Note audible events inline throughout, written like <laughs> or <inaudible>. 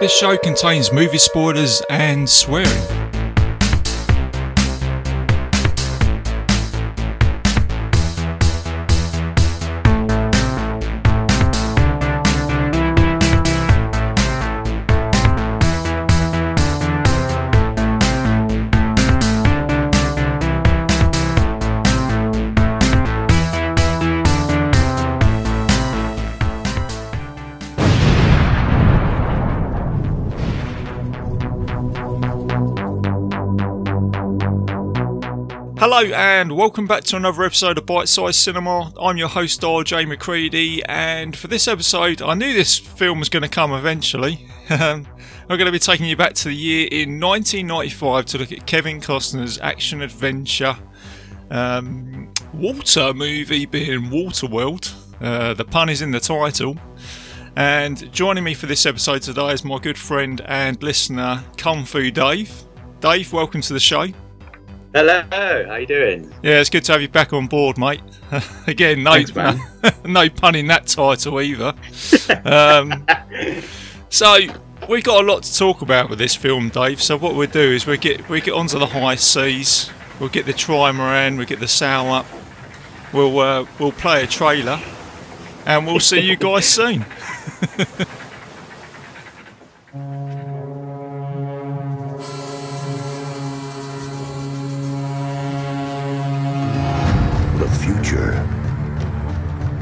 This show contains movie spoilers and swearing. And welcome back to another episode of Bite Size Cinema. I'm your host RJ McCready, and for this episode, I knew this film was going to come eventually. <laughs> I'm going to be taking you back to the year in 1995 to look at Kevin Costner's action adventure um, water movie being Waterworld. Uh, the pun is in the title. And joining me for this episode today is my good friend and listener, Kung Fu Dave. Dave, welcome to the show. Hello, how you doing? Yeah, it's good to have you back on board, mate. <laughs> Again, no, Thanks, man. <laughs> no pun in that title either. um, <laughs> so we've got a lot to talk about with this film, Dave. So what we'll do is we get we get onto the high seas. We'll get the trimaran. We'll get the sail up. We'll uh, we'll play a trailer, and we'll see you guys soon.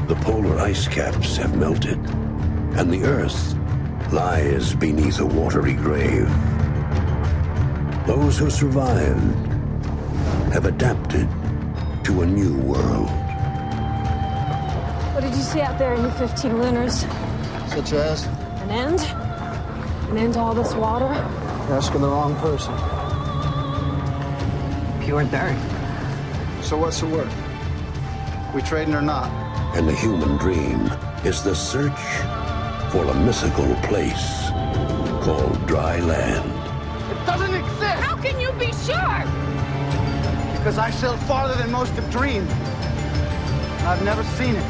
The polar ice caps have melted, and the Earth lies beneath a watery grave. Those who survived have adapted to a new world. What did you see out there in the 15 lunars? Such as? An end? An end to all this water? You're asking the wrong person. Pure dirt. So what's the word? We trading or not? And the human dream is the search for a mythical place called dry land. It doesn't exist How can you be sure? because I sailed farther than most have dreamed. I've never seen it.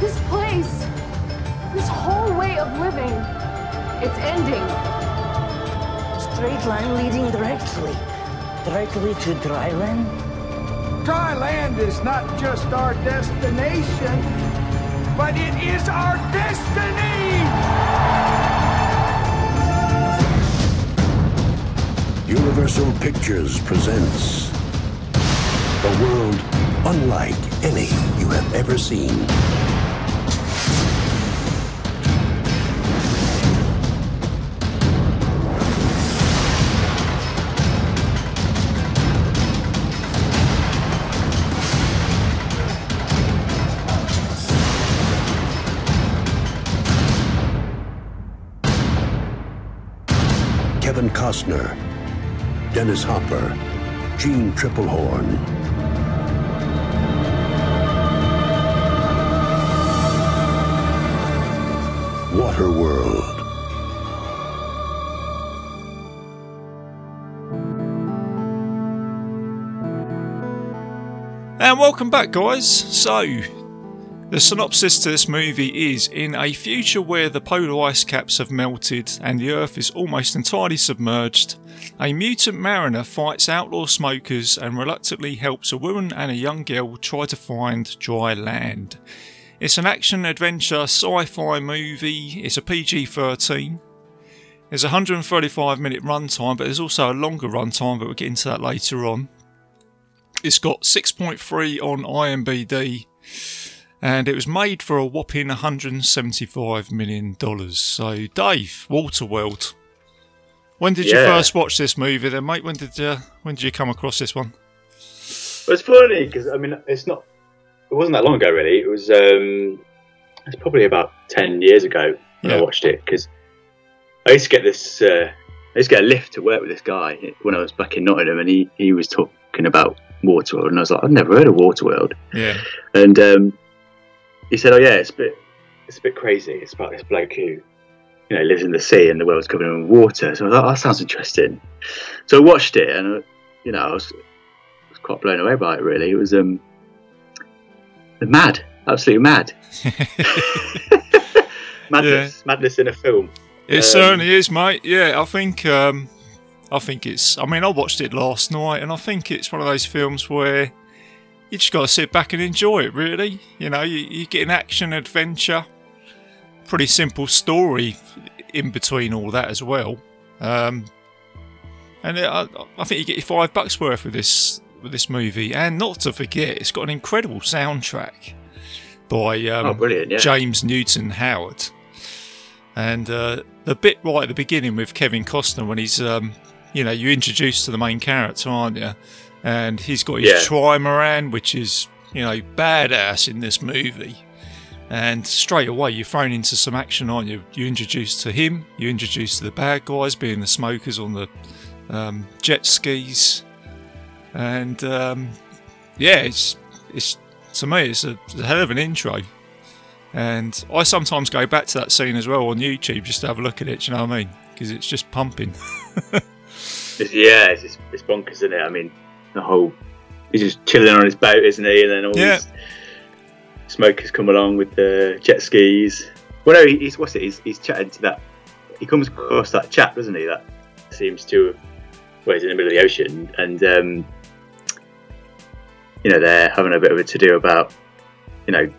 This place, this whole way of living, it's ending. Straight line leading directly. Directly to dry land? Dry land is not just our destination, but it is our destiny! Universal Pictures presents a world unlike any you have ever seen. Costner, Dennis Hopper, Jeanne Tripplehorn. Waterworld. And welcome back, guys. So, the synopsis to this movie is In a future where the polar ice caps have melted and the Earth is almost entirely submerged, a mutant mariner fights outlaw smokers and reluctantly helps a woman and a young girl try to find dry land. It's an action adventure sci fi movie, it's a PG 13. There's a 135 minute runtime, but there's also a longer runtime, but we'll get into that later on. It's got 6.3 on IMBD and it was made for a whopping $175 million. So, Dave, Waterworld. When did you first watch this movie then, mate? When did you, when did you come across this one? Well, it's funny because I mean, it's not. It wasn't that long ago, really. It was. um It's probably about ten years ago when Yeah. I watched it because I used to get this. Uh, I used to get a lift to work with this guy when I was back in Nottingham, and he he was talking about Waterworld, and I was like, I've never heard of Waterworld, Yeah. and um, he said, "Oh yeah, it's a bit, it's a bit crazy. It's about this bloke who, you know, lives in the sea and the world's covered in water." So I thought, oh, that sounds interesting. So I watched it, and uh, you know, I was, was quite blown away by it. Really, it was um, mad, absolutely mad. <laughs> madness, madness in a film. It Um, certainly is, mate. Yeah, I think um, I think it's. I mean, I watched it last night, and I think it's one of those films where you just got to sit back and enjoy it. Really, you know, you, you get an action adventure, pretty simple story in between all that as well. Um, and I, I think you get your five bucks worth with this with this movie, and not to forget, it's got an incredible soundtrack by um, Oh, brilliant, yeah. James Newton Howard. And uh, the bit right at the beginning with Kevin Costner when he's, um, you know, you're introduced to the main character, aren't you? And he's got his Yeah. trimaran, which is, you know, badass in this movie. And straight away, you're thrown into some action, aren't you? You're introduced to him, you're introduced to the bad guys, being the smokers on the um, jet skis. And um, yeah, it's, it's to me, it's a, it's a hell of an intro. And I sometimes go back to that scene as well on YouTube just to have a look at it. You know what I mean? Because it's just pumping. <laughs> Yeah, it's, it's, it's bonkers, isn't it? I mean, the whole he's just chilling on his boat, isn't he? And then all Yeah. these smokers come along with the jet skis. Well, no, he's what's it? He's, he's chatting to that. He comes across that chap, doesn't he? That seems to have. Well, he's in the middle of the ocean, and um, you know they're having a bit of a to do about you know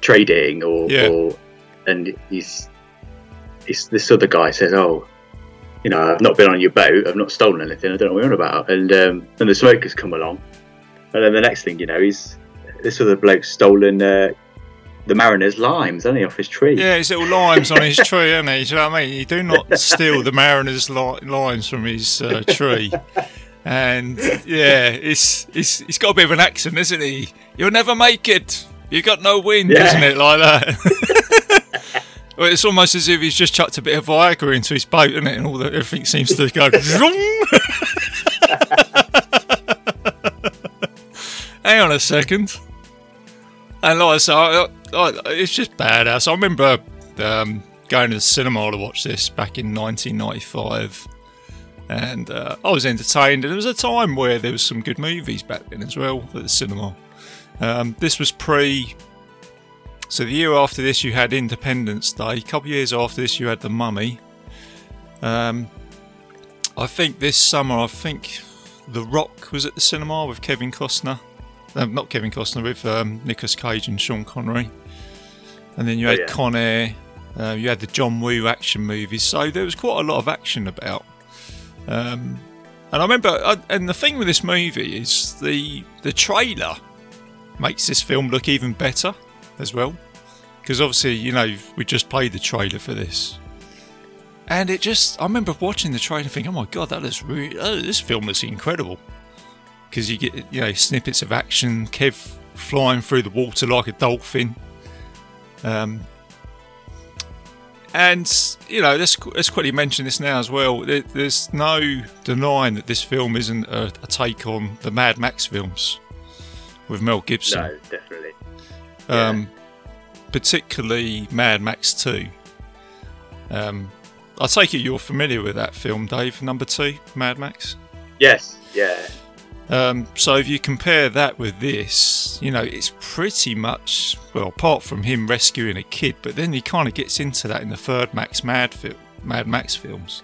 trading or, Yeah. or and he's he's this other guy says, "Oh, you know, I've not been on your boat. I've not stolen anything. I don't know what you're on about." And um, then the smokers come along, and then the next thing you know, he's this other bloke stolen uh, the mariner's limes, hasn't off his tree? yeah, his little limes on his <laughs> tree, isn't he? Do you know what I mean? You do not steal the mariner's li- limes from his uh, tree. And yeah, it's, it's, he's got a bit of an accent, isn't he? You'll never make it. You've got no wind, Yeah. isn't it? Like that. <laughs> well, it's almost as if he's just chucked a bit of Viagra into his boat, isn't it? And all the, everything seems to go. <laughs> <laughs> Hang on a second. And like I I, it's just badass. I remember um, going to the cinema to watch this back in 1995, and uh, I was entertained. And it was a time where there was some good movies back then as well at the cinema. Um, this was pre. So the year after this, you had Independence Day. A couple of years after this, you had The Mummy. Um, I think this summer, I think The Rock was at the cinema with Kevin Costner. Um, not Kevin Costner, with um, Nicolas Cage and Sean Connery. And then you Oh, had yeah. Con Air. Uh, you had the John Woo action movies. So there was quite a lot of action about. Um, and I remember, uh, and the thing with this movie is the the trailer makes this film look even better as well. Because obviously, you know, we just played the trailer for this. And it just, I remember watching the trailer thinking, oh my god, that is really, oh, this film looks incredible. Because you get, you know, snippets of action, Kev flying through the water like a dolphin. Um, and, you know, let's, let's quickly mention this now as well. There, there's no denying that this film isn't a, a take on the Mad Max films with Mel Gibson No, definitely. Um, particularly Mad Max 2. Um, I take it you're familiar with that film, Dave, number two, Mad Max. Yes, yeah. Um, so if you compare that with this, you know, it's pretty much well, apart from him rescuing a kid, but then he kind of gets into that in the third Max Mad fil- Mad Max films.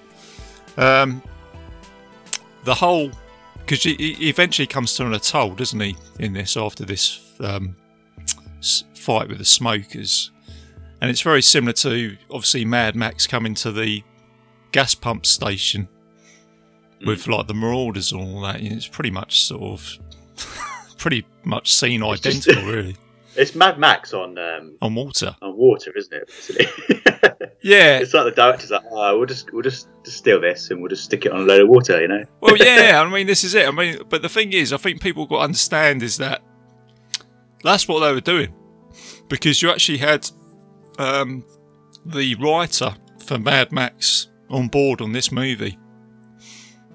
Um, the whole because he, he eventually comes to an atoll, doesn't he? In this after this um, s- fight with the smokers, and it's very similar to obviously Mad Max coming to the gas pump station with like the marauders and all that. You know, it's pretty much sort of <laughs> pretty much scene It's just- identical, <laughs> really, It's Mad Max on um, on water. on water, isn't it? <laughs> Yeah. it's like the director's like, oh, we'll just we'll just, just steal this and we'll just stick it on a load of water, you know? Well, yeah. I mean, this is it. I mean, but the thing is, I think people got to understand is that that's what they were doing because you actually had um, the writer for Mad Max on board on this movie,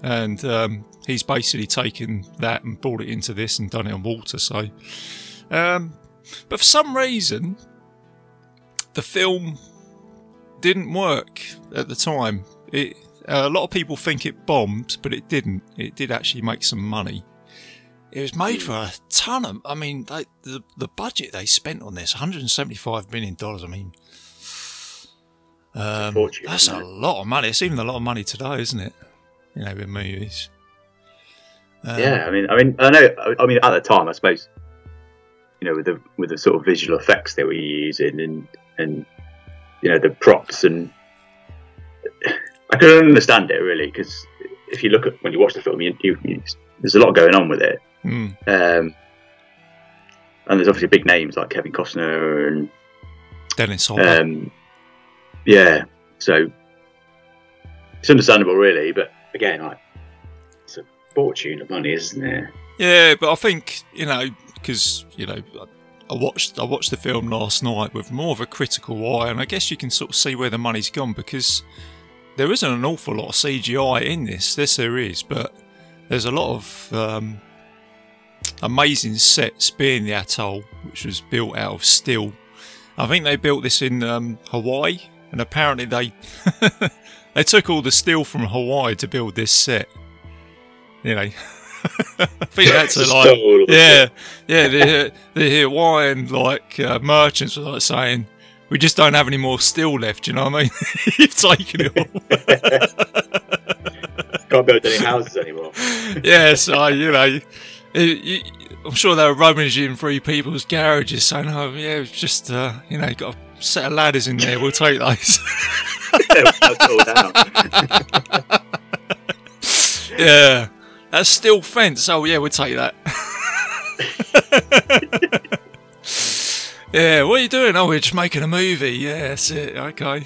and um, he's basically taken that and brought it into this and done it on water. So, um, but for some reason, the film didn't work at the time. It uh, a lot of people think it bombed, but it didn't. It did actually make some money. It was made for a ton of. I mean, they, the the budget they spent on this, 175 million dollars. I mean, Um, fortune, that's a lot of money. It's even a lot of money today, isn't it? You know, with movies. Um, yeah, I mean, I mean, I know. I- I mean, at the time, I suppose, you know, with the with the sort of visual effects they were using and and you know the props and I couldn't understand it really because if you look at when you watch the film, you, you, you, there's a lot going on with it, hmm. um, and there's obviously big names like Kevin Costner and Dennis Hopper. um, yeah, so it's understandable really, but again, like it's a fortune of money, isn't it? Yeah, but I think you know because you know I watched I watched the film last night with more of a critical eye, and I guess you can sort of see where the money's gone because there isn't an awful lot of CGI in this. This there is, but there's a lot of um, amazing sets, being the atoll, which was built out of steel. I think they built this in um, Hawaii, and apparently they <laughs> they took all the steel from Hawaii to build this set. You know, <laughs> I think that's a like yeah, yeah. The the Hawaiian like uh, merchants were like saying, "We just don't have any more steel left." You know what I mean? <laughs> You've taken it all. Can't build any houses anymore. yeah, so you know, I'm sure they were rummaging through people's garages, saying, "Oh, yeah, it's just uh, you know, got a set of ladders in there. We'll take those." <laughs> That's all down. <laughs> yeah, that's steel fence. Oh yeah, we'll take that. <laughs> yeah, what are you doing? Oh, we're just making a movie. Yeah, that's it. Okay.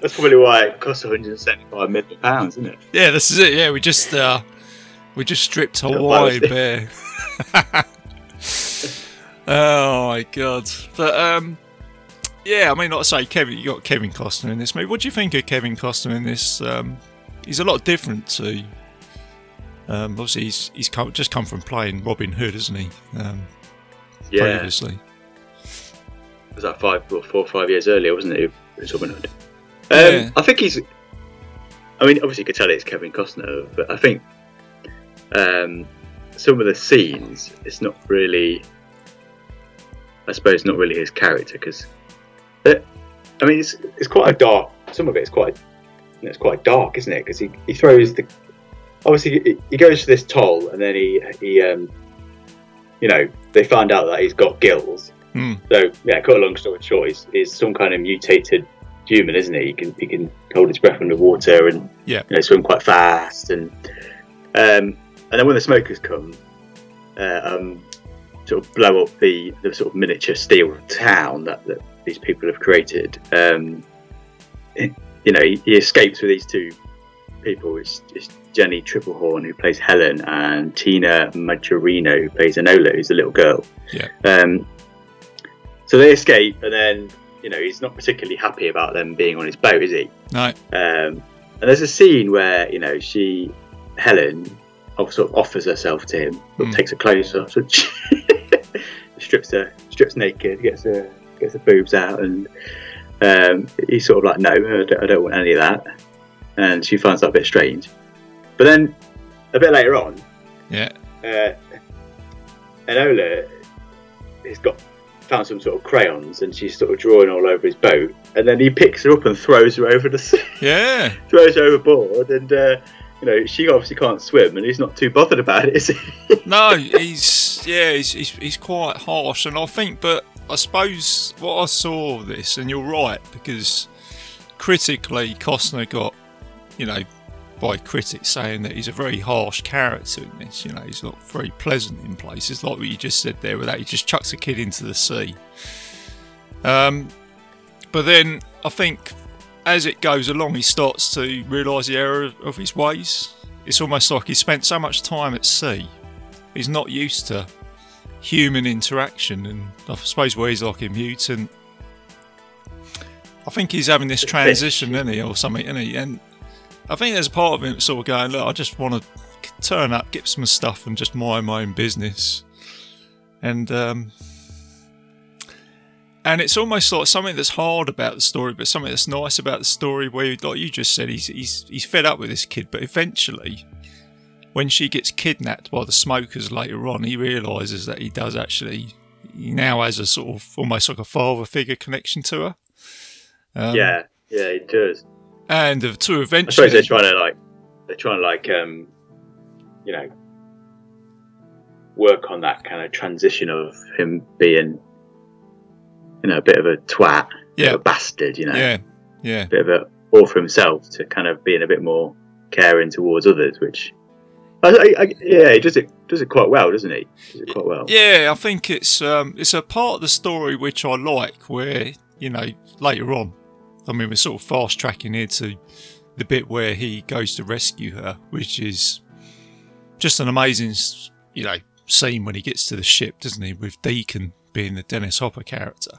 That's probably why it costs 175 million pounds, isn't it? Yeah, this is it. Yeah, we just uh, we just stripped Hawaii bare. <laughs> oh my god! But um, yeah, I mean, like I say, Kevin, you got Kevin Costner in this movie. What do you think of Kevin Costner in this? Um, he's a lot different to. Um, obviously, he's he's come, just come from playing Robin Hood, isn't he? Um, Yeah. Previously, was that five or four or five years earlier, wasn't it? It was Robin Hood. Um, Yeah. I think he's. I mean, obviously, you could tell it's Kevin Costner, but I think um, some of the scenes, it's not really. I suppose not really his character because, I mean, it's it's quite a dark. Some of it is quite, you know, it's quite dark, isn't it? Because he, he throws the. Obviously, he, he goes to this atoll, and then he he um, you know, they find out that he's got gills. Hmm. So yeah, cut a long story short, he's, he's some kind of mutated human, isn't he? He can he can hold his breath underwater and Yeah. you know, swim quite fast, and um, and then when the smokers come, uh, um, sort of blow up the, the sort of miniature steel town that, that these people have created. Um, it- you know, he, he escapes with these two people. It's, it's Jenny Tripplehorn who plays Helen and Tina Majorino who plays Enola, who's a little girl. Yeah. Um, so they escape, and then you know he's not particularly happy about them being on his boat, is he? no, Um, and there's a scene where you know she, Helen, of- sort of offers herself to him, sort of Mm. takes her clothes off, sort of strips her, strips naked, gets her, gets her boobs out, and um, he's sort of like, no, I don't, I don't want any of that, and she finds that a bit strange. But then a bit later on, yeah, uh, Enola has got found some sort of crayons, and she's sort of drawing all over his boat, and then he picks her up and throws her over the sea <laughs> yeah. throws her overboard, and uh, you know she obviously can't swim, and he's not too bothered about it, is he? <laughs> No, he's yeah, he's, he's he's quite harsh, and I think, but I suppose what I saw of this, and you're right because critically, Costner got, you know, by critics saying that he's a very harsh character in this. You know, he's not very pleasant in places, like what you just said there, with that he just chucks a kid into the sea. Um, but then I think as it goes along, he starts to realise the error of his ways. It's almost like he spent so much time at sea he's not used to human interaction, and I suppose where he's like a mutant. I think he's having this transition, isn't he, or something, isn't he? And I think there's a part of him sort of going, look, I just want to turn up, get some stuff, and just mind my own business. And um, and it's almost like something that's hard about the story, but something that's nice about the story. Where, like you just said, he's he's he's fed up with this kid, but eventually, when she gets kidnapped by the smokers later on, he realizes that he does actually he now has a sort of almost like a father figure connection to her. Um, yeah, yeah, he does. And to I eventually. suppose they're trying to like they're trying to like um you know work on that kind of transition of him being you know a bit of a twat, a Yeah. a bastard, you know, yeah, yeah. a bit of a all for himself to kind of being a bit more caring towards others, which I, I, I, yeah, he does it does it quite well, doesn't he? Does it quite well. Yeah, I think it's um, it's a part of the story which I like, where you know later on, I mean, we're sort of fast tracking here to the bit where he goes to rescue her, which is just an amazing, you know, scene when he gets to the ship, doesn't he? With Deacon being the Dennis Hopper character,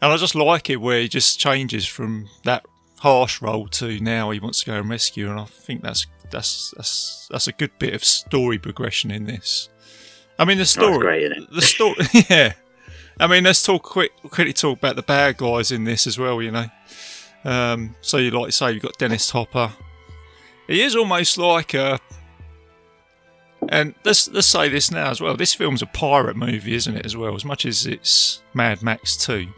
and I just like it where he just changes from that harsh role to now he wants to go and rescue, and I think that's that's that's that's a good bit of story progression in this. I mean, the story, great, isn't it? the story, <laughs> yeah. I mean, let's talk quick, quickly talk about the bad guys in this as well. You know, um, so you like to say you've got Dennis Hopper. He is almost like a, and let's let's say this now as well. This film's a pirate movie, isn't it? As well, as much as it's Mad Max Two,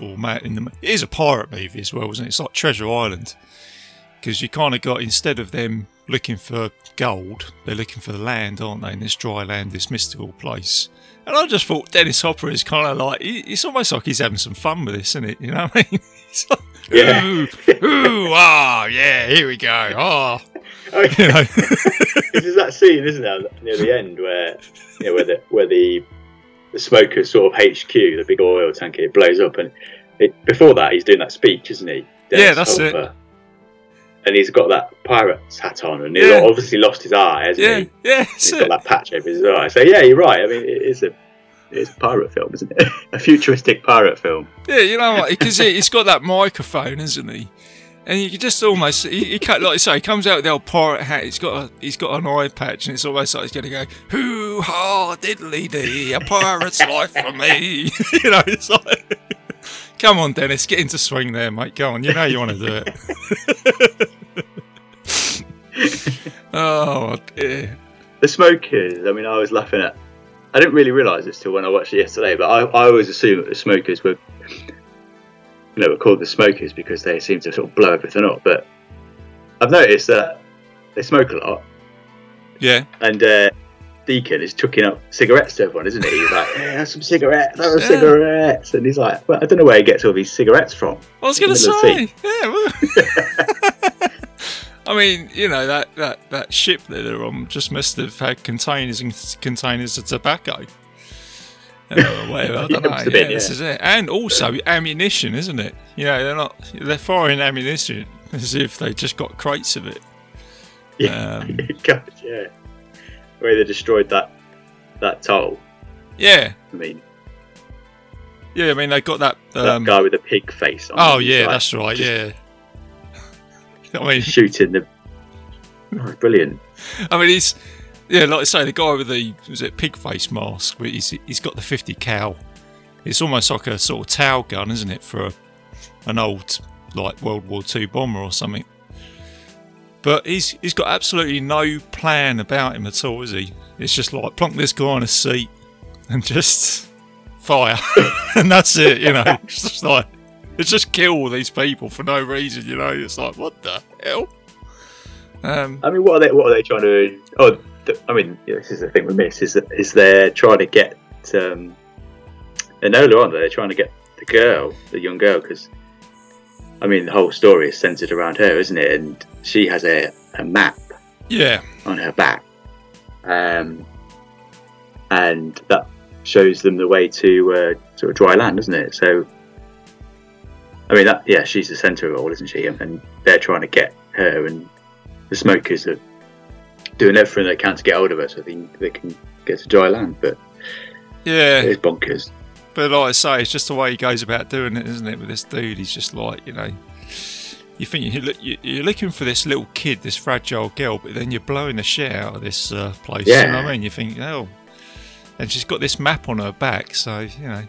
or Mad in the, it is a pirate movie as well, isn't it? It's like Treasure Island because you kind of got instead of them looking for gold, they're looking for the land, aren't they? In this dry land, this mystical place. And I just thought Dennis Hopper is kind of like it's almost like he's having some fun with this, isn't it? You know what I mean? <laughs> He's like, Yeah. Ooh, ooh, ah, yeah, here we go. Ah, Oh, you know. <laughs> this is that scene, isn't it, near the end where you know, where the where the the smokers sort of HQ, the big oil tanker, it blows up, and it, before that he's doing that speech, isn't he? Yeah, that's it. Hopper. Uh, and he's got that pirate's hat on, and he's Yeah. obviously lost his eye, hasn't yeah, he? yeah, He's got it. that patch over his eye. So yeah, you're right. I mean, it is a it's a pirate film, isn't it? <laughs> a futuristic pirate film. Yeah, you know what? Because he, he's got that microphone, isn't he? And you can just almost, he, he can't, like say, he comes out with the old pirate hat. He's got a, he's got an eye patch, and it's almost like he's going to go, "Hoo ha diddly dee, a pirate's life for me." <laughs> you know, it's like, come on, Dennis, get into swing there, mate. Go on, you know you want to do it. <laughs> oh dear. The smokers. I mean, I was laughing at. I didn't really realise this till when I watched it yesterday, but I, I always assumed that the smokers were, you know, were called the smokers because they seem to sort of blow everything up. But I've noticed that they smoke a lot, Yeah, and uh, Deacon is chucking up cigarettes to everyone, isn't he? He's like, "Yeah, have some cigarettes, have some Yeah. cigarettes," and he's like, "Well, I don't know where he gets all these cigarettes from." I was going to the middle of say, yeah. Well, <laughs> I mean, you know that, that, that ship that they're on just must have had containers and containers of tobacco. Whatever, I don't <laughs> know. must have Yeah, this is it, and also ammunition, isn't it? You know, they're not they're firing ammunition as if they just got crates of it. <laughs> Yeah, Um, <laughs> God, yeah. Where they destroyed that that atoll. Yeah, I mean, yeah. I mean, they got that. that Um, guy with the pig face. on. oh he's yeah, like that's right. Yeah. I mean, shooting the. Oh, brilliant. I mean, he's yeah, like I say, the guy with the was it pig face mask. He's he's got the fifty cal. It's almost like a sort of tail gun, isn't it, for a, an old like World War Two bomber or something. But he's he's got absolutely no plan about him at all, is he? It's just like plonk this guy on a seat and just fire, <laughs> and that's it. You know, <laughs> it's just like it's just kill all these people for no reason. You know, it's like what the hell. Um, I mean, what are they? What are they trying to? Oh, I mean, this is the thing with Miss is that is they're trying to get. Um, and earlier on, they're trying to get the girl, the young girl, because I mean, the whole story is centered around her, isn't it? And she has a, a map yeah, on her back, um, and that shows them the way to uh, sort of dry land, doesn't it? So, I mean, that yeah, she's the centre of it all, isn't she? And, and they're trying to get her, and the smokers are doing everything they can to get hold of her so they, they can get to dry land. But yeah. it's bonkers. But like I say, it's just the way he goes about doing it, isn't it? With this dude, he's just like you know, you think you look, you- you're looking for this little kid, this fragile girl, but then you're blowing the shit out of this uh, place. You know Yeah. what I mean? You think, oh, and she's got this map on her back, so you know.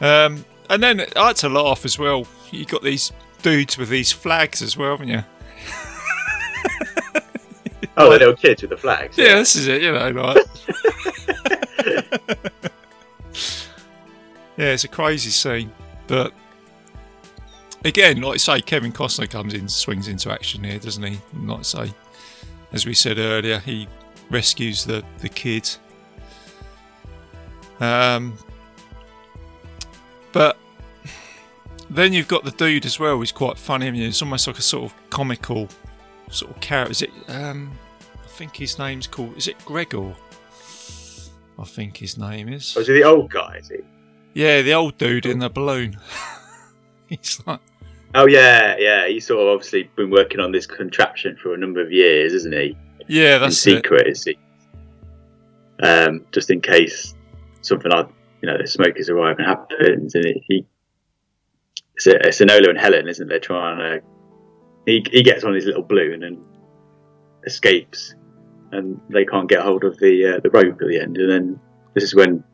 Um, and then I had to laugh as well. You got these dudes with these flags as well, haven't you? <laughs> Oh, the little kids with the flags. Yeah, this is it. You know, like. <laughs> yeah, it's a crazy scene, but again, like I say, Kevin Costner comes in, swings into action here, doesn't he? And Like I say, as we said earlier, he rescues the the kid. Um, but then you've got the dude as well. Who's quite funny. I mean, it's almost like a sort of comical sort of character. Is it? Um, think his name's called. Is it Gregor? I think his name is. Was he the old guy? Is he? Yeah, the old dude in the balloon. <laughs> He's like, Oh yeah, yeah. He's sort of obviously been working on this contraption for a number of years, isn't he? yeah, that's it. secret, is he? Um, just in case something like you know the smokers arrive and happens, and it, he it's, a, it's Enola and Helen, isn't it? They're trying to. He he gets on his little balloon and escapes, and they can't get hold of the uh, the rope at the end, and then this is when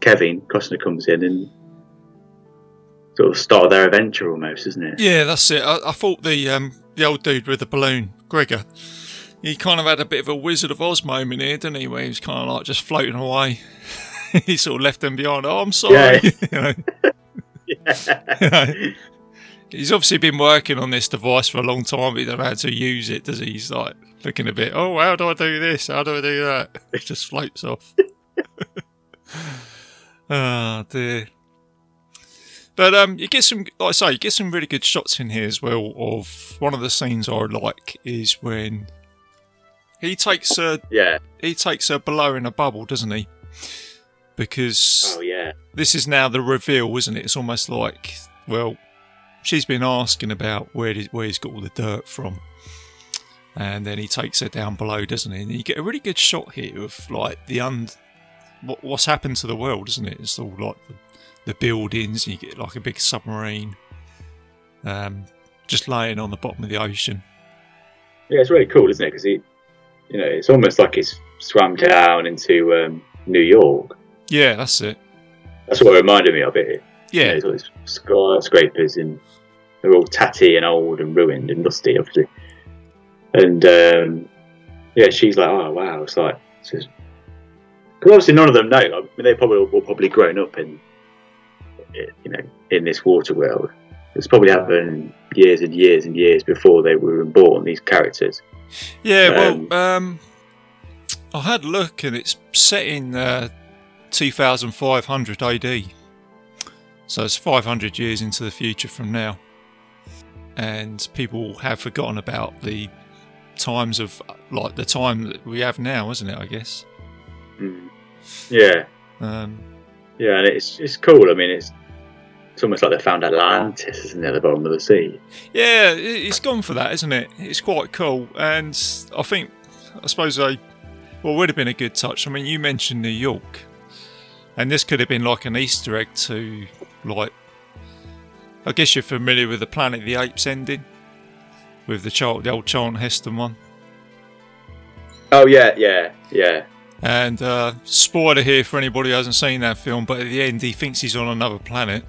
Kevin Costner comes in and sort of start their adventure almost, isn't it? Yeah, that's it. I, I thought the um, the old dude with the balloon, Gregor, he kind of had a bit of a Wizard of Oz moment here, didn't he? Where he was kind of like just floating away. <laughs> he sort of left them behind. Oh, I'm sorry. <laughs> You know? <laughs> You know? He's obviously been working on this device for a long time, but he don't know how to use it, does he? He's like looking a bit, oh, how do I do this? How do I do that? <laughs> It just floats off. oh, <laughs> dear. But um, you get some, like I say, you get some really good shots in here as well. Of one of the scenes I like is when he takes a yeah. he takes a blow in a bubble, doesn't he? Because Oh yeah. this is now the reveal, isn't it? It's almost like, well, she's been asking about where did, where he's got all the dirt from, and then he takes her down below, doesn't he? And you get a really good shot here of like the un, what, what's happened to the world, isn't it? It's all like the, the buildings. And you get like a big submarine, um, just laying on the bottom of the ocean. Yeah, it's really cool, isn't it? Because he, you know, it's almost like he's swam down into um, New York. Yeah, that's it. That's what it reminded me of it. You know, Yeah, there's all these skyscrapers and they're all tatty and old and ruined and rusty, obviously. And um, yeah, she's like, oh wow, it's like, because obviously none of them know. I mean, they probably were probably grown up in, you know, in this water world. It's probably happened years and years and years before they were born. These characters. Yeah, Um, well, um, I had a look and it's set in uh, 2500 AD. So it's 500 years into the future from now. And people have forgotten about the times of, like, the time that we have now, isn't it, I guess? Mm. Yeah, Um, yeah, and it's it's cool. I mean, it's it's almost like they found Atlantis, isn't it, at the bottom of the sea? Yeah, it- it's gone for that, isn't it? It's quite cool, and I think, I suppose they, well, would have been a good touch. I mean, you mentioned New York, and this could have been like an Easter egg to, like, I guess you're familiar with the Planet of the Apes ending, with the the old Charlton Heston one. Oh yeah, yeah, yeah. And uh, spoiler here for anybody who hasn't seen that film, but at the end he thinks he's on another planet.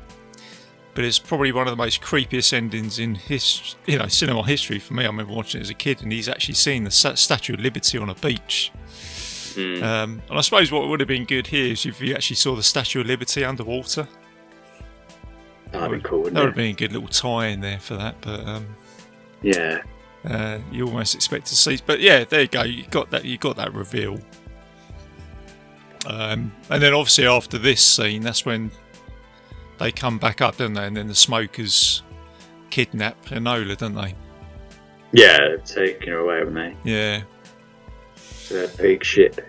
But it's probably one of the most creepiest endings in his, you know, cinema history for me. I remember watching it as a kid, and he's actually seen the Statue of Liberty on a beach. Mm. Um, and I suppose what would have been good here is if you actually saw the Statue of Liberty underwater. That'd be cool, That would have been a good little tie in there for that. But um, Yeah, uh, you almost expect to see. But yeah, there you go. You got that. You got that reveal. Um, and then obviously after this scene, that's when they come back up, don't they? And then the smokers kidnap Enola, don't they? yeah. Taking her away, haven't they? Yeah. That big ship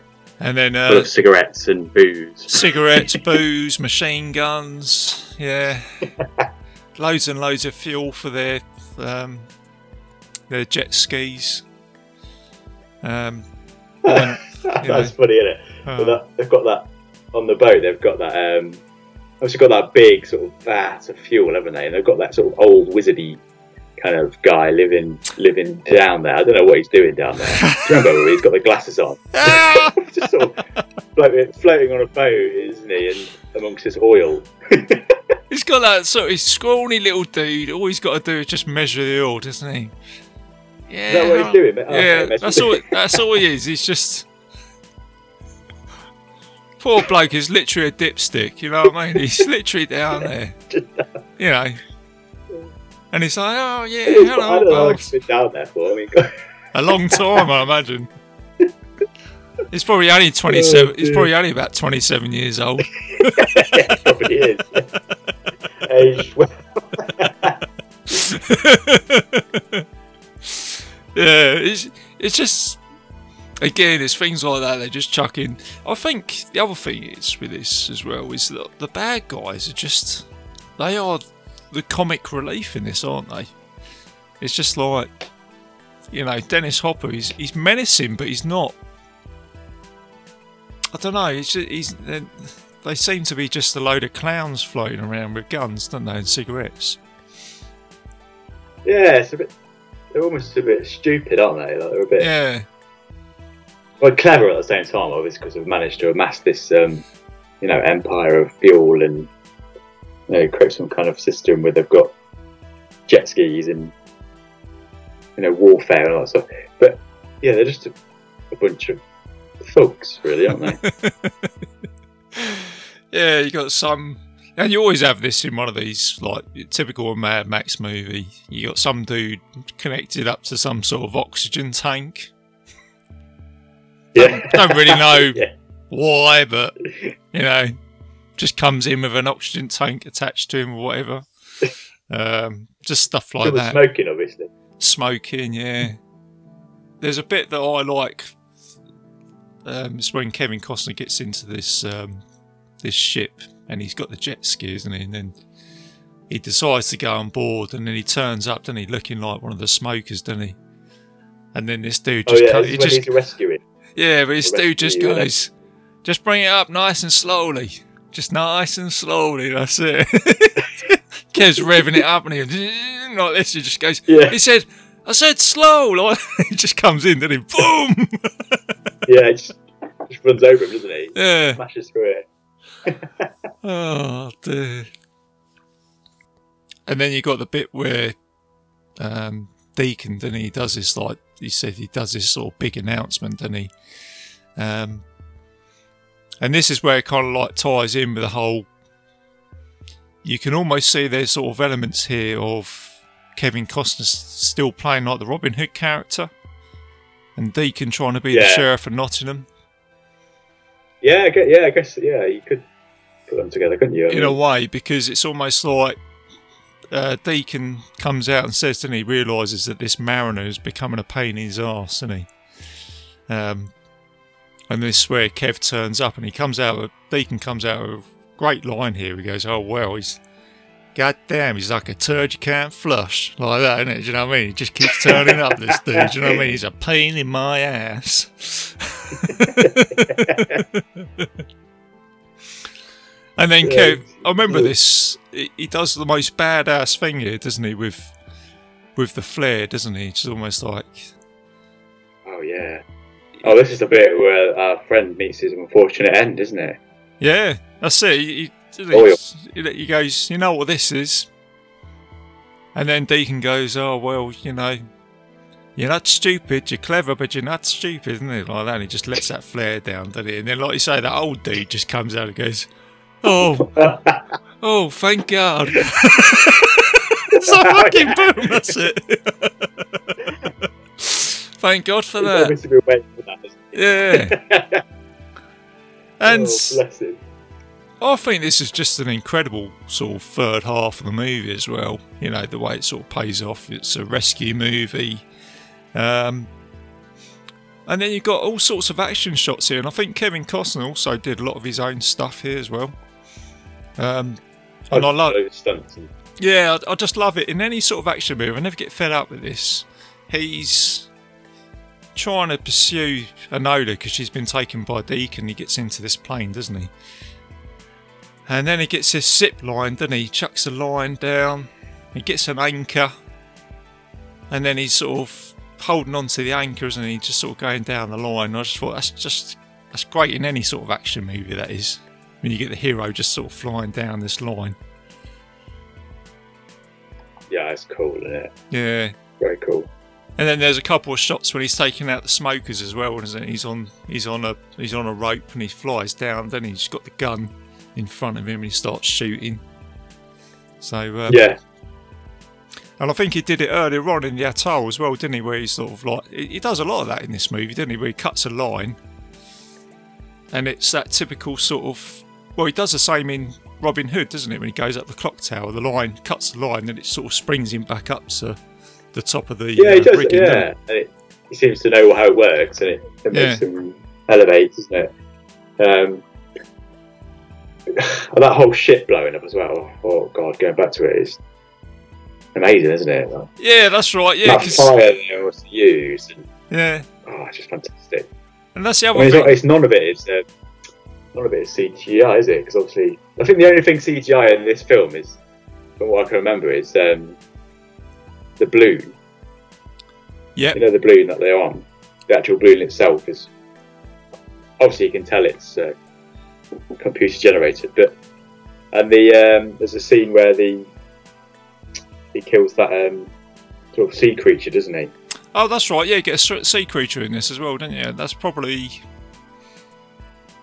And then full uh, of cigarettes and booze. cigarettes, <laughs> booze, machine guns. Yeah. <laughs> loads and loads of fuel for their um, their jet skis. Um, <laughs> and, you know, That's funny, isn't it? uh, that, they've got that on the boat. They've got that. Um, obviously, got that big sort of vat of fuel, haven't they? And they've got that sort of old wizardy kind of guy living living down there. I don't know what he's doing down there. <laughs> Do remember he's got the glasses on? <laughs> Just sort of floating, floating on a boat, isn't he? And amongst his oil. He's got that sort of scrawny little dude. All he's got to do is just measure the oil, doesn't he? Yeah. Is that what he's doing? Oh, Yeah, okay, that's all. That's all he is. He's just poor bloke. is literally a dipstick. You know what I mean? He's literally down there. <laughs> You know. And he's like, oh yeah, <laughs> I don't know hello, how long boss. it's been down there for. I mean, A long time, I imagine. He's probably only <laughs> oh, twenty-seven. he's probably only about twenty-seven years old. it probably is. Aged well. Yeah, it's it's just again, it's things like that they just chuck in. I think the other thing is with this as well is that the bad guys are just they are the comic relief in this, aren't they? It's just like you know, Dennis Hopper. He's he's menacing, but he's not. I don't know. It's just, he's they- they seem to be just a load of clowns floating around with guns, don't they, and cigarettes. Yeah, it's a bit. They're almost a bit stupid, aren't they? Like they're a bit. Yeah, well, clever at the same time, obviously, because they've managed to amass this, um, you know, empire of fuel and you know, create some kind of system where they've got jet skis and you know warfare and all that stuff. But yeah, they're just a, a bunch of thugs, really, aren't they? <laughs> yeah. You got some, and you always have this in one of these like typical Mad Max movie. You got some dude connected up to some sort of oxygen tank. yeah. Don't really know <laughs> yeah. why, but you know, just comes in with an oxygen tank attached to him or whatever. Um, just stuff like that. smoking, obviously. Smoking, yeah. There's a bit that I like. Um, it's when Kevin Costner gets into this um, this ship and he's got the jet ski, isn't he? And then he decides to go on board, and then he turns up, doesn't he, looking like one of the smokers, doesn't he? And then this dude Oh just, yeah, co- this he just rescuing. yeah, but this dude just goes, just bring it up nice and slowly. Just nice and slowly, that's it. <laughs> Kev's revving it up and he like this, he just goes, Yeah. he said, I said slow, like, <laughs> he just comes in, then he, boom! Yeah, he just, just runs over him, doesn't he? yeah. Smashes through it. Oh, dear. And then you got the bit where um, Deacon, then he does this, like, he said he does this sort of big announcement, doesn't he? Um, and this is where it kind of like ties in with the whole. You can almost see there's sort of elements here of Kevin Costner still playing like the Robin Hood character, and Deacon trying to be the sheriff of Nottingham. Yeah, I guess, yeah, I guess yeah, you could put them together, couldn't you? I in a way because it's almost like uh, Deacon comes out and says, and he realises that this mariner is becoming a pain in his arse, isn't he? Um, and this is where Kev turns up and he comes out, with, Deacon comes out of great line here. He goes, Oh, well, he's, god damn, he's like a turd you can't flush. Like that, isn't it? Do you know what I mean? He just keeps turning up, this dude. Do you know what I mean? He's a pain in my ass. <laughs> <laughs> And then Yeah, Kev, I remember yeah. this. He does the most badass thing here, doesn't he? With with the flare, doesn't he? It's almost like Oh yeah. Oh, this is the bit where our friend meets his unfortunate end, isn't it? yeah, that's it. He, he, Oh, he, he goes, you know what this is, and then Deacon goes, oh well, you know, you're not stupid, you're clever, but you're not stupid, isn't it? Like that. And he just lets that flare down, doesn't he? And then, like you say, that old dude just comes out and goes, oh, <laughs> oh, thank God. <laughs> it's a fucking boom. That's it. thank God for that. obviously been waiting for that. Yeah. <laughs> And oh. I think this is just an incredible sort of third half of the movie as well. You know, the way it sort of pays off. It's a rescue movie. Um, and then you've got all sorts of action shots here. And I think Kevin Costner also did a lot of his own stuff here as well. Um, and I love, Those stunts and yeah, I, I just love it. In any sort of action movie, I never get fed up with this. He's trying to pursue Enola because she's been taken by Deacon. He gets into this plane, doesn't he? And then he gets this zip line, doesn't he? He chucks a line down. He gets an anchor. And then he's sort of holding on to the anchor, isn't he? Just sort of going down the line. I just thought that's just that's great in any sort of action movie. That is when you get the hero just sort of flying down this line. yeah, it's cool, isn't it? Yeah. Very cool. And then there's a couple of shots when he's taking out the smokers as well, isn't it? He's on he's on a he's on a rope and he flies down. Then he's got the gun in front of him and he starts shooting. So um, Yeah, And I think he did it earlier on in the atoll as well, didn't he? Where he sort of like he he does a lot of that in this movie, didn't he? Where he cuts a line, and it's that typical sort of. Well, he does the same in Robin Hood, doesn't it? When he goes up the clock tower, the line cuts the line, and it sort of springs him back up to the top of the Yeah, he uh, does. rigging. Yeah, and it, he seems to know how it works, and it, it makes him elevate, doesn't it? Um, <laughs> that whole shit blowing up as well. Oh god, going back to it is amazing, isn't it? Like, Yeah, that's right. Yeah, that fire they was used, and yeah, oh, it's just fantastic. and that's the I other mean, it's, thing. not, it's none of it, it is uh, none of it is CGI, is it? Because obviously, I think the only thing CGI in this film is, from what I can remember, is um, the balloon. Yep. You know the balloon that they're on. The actual balloon itself is obviously you can tell it's uh, computer generated, but and the um, there's a scene where the he kills that um, sort of sea creature, doesn't he? Oh, that's right. Yeah, you get a sea creature in this as well, don't you? That's probably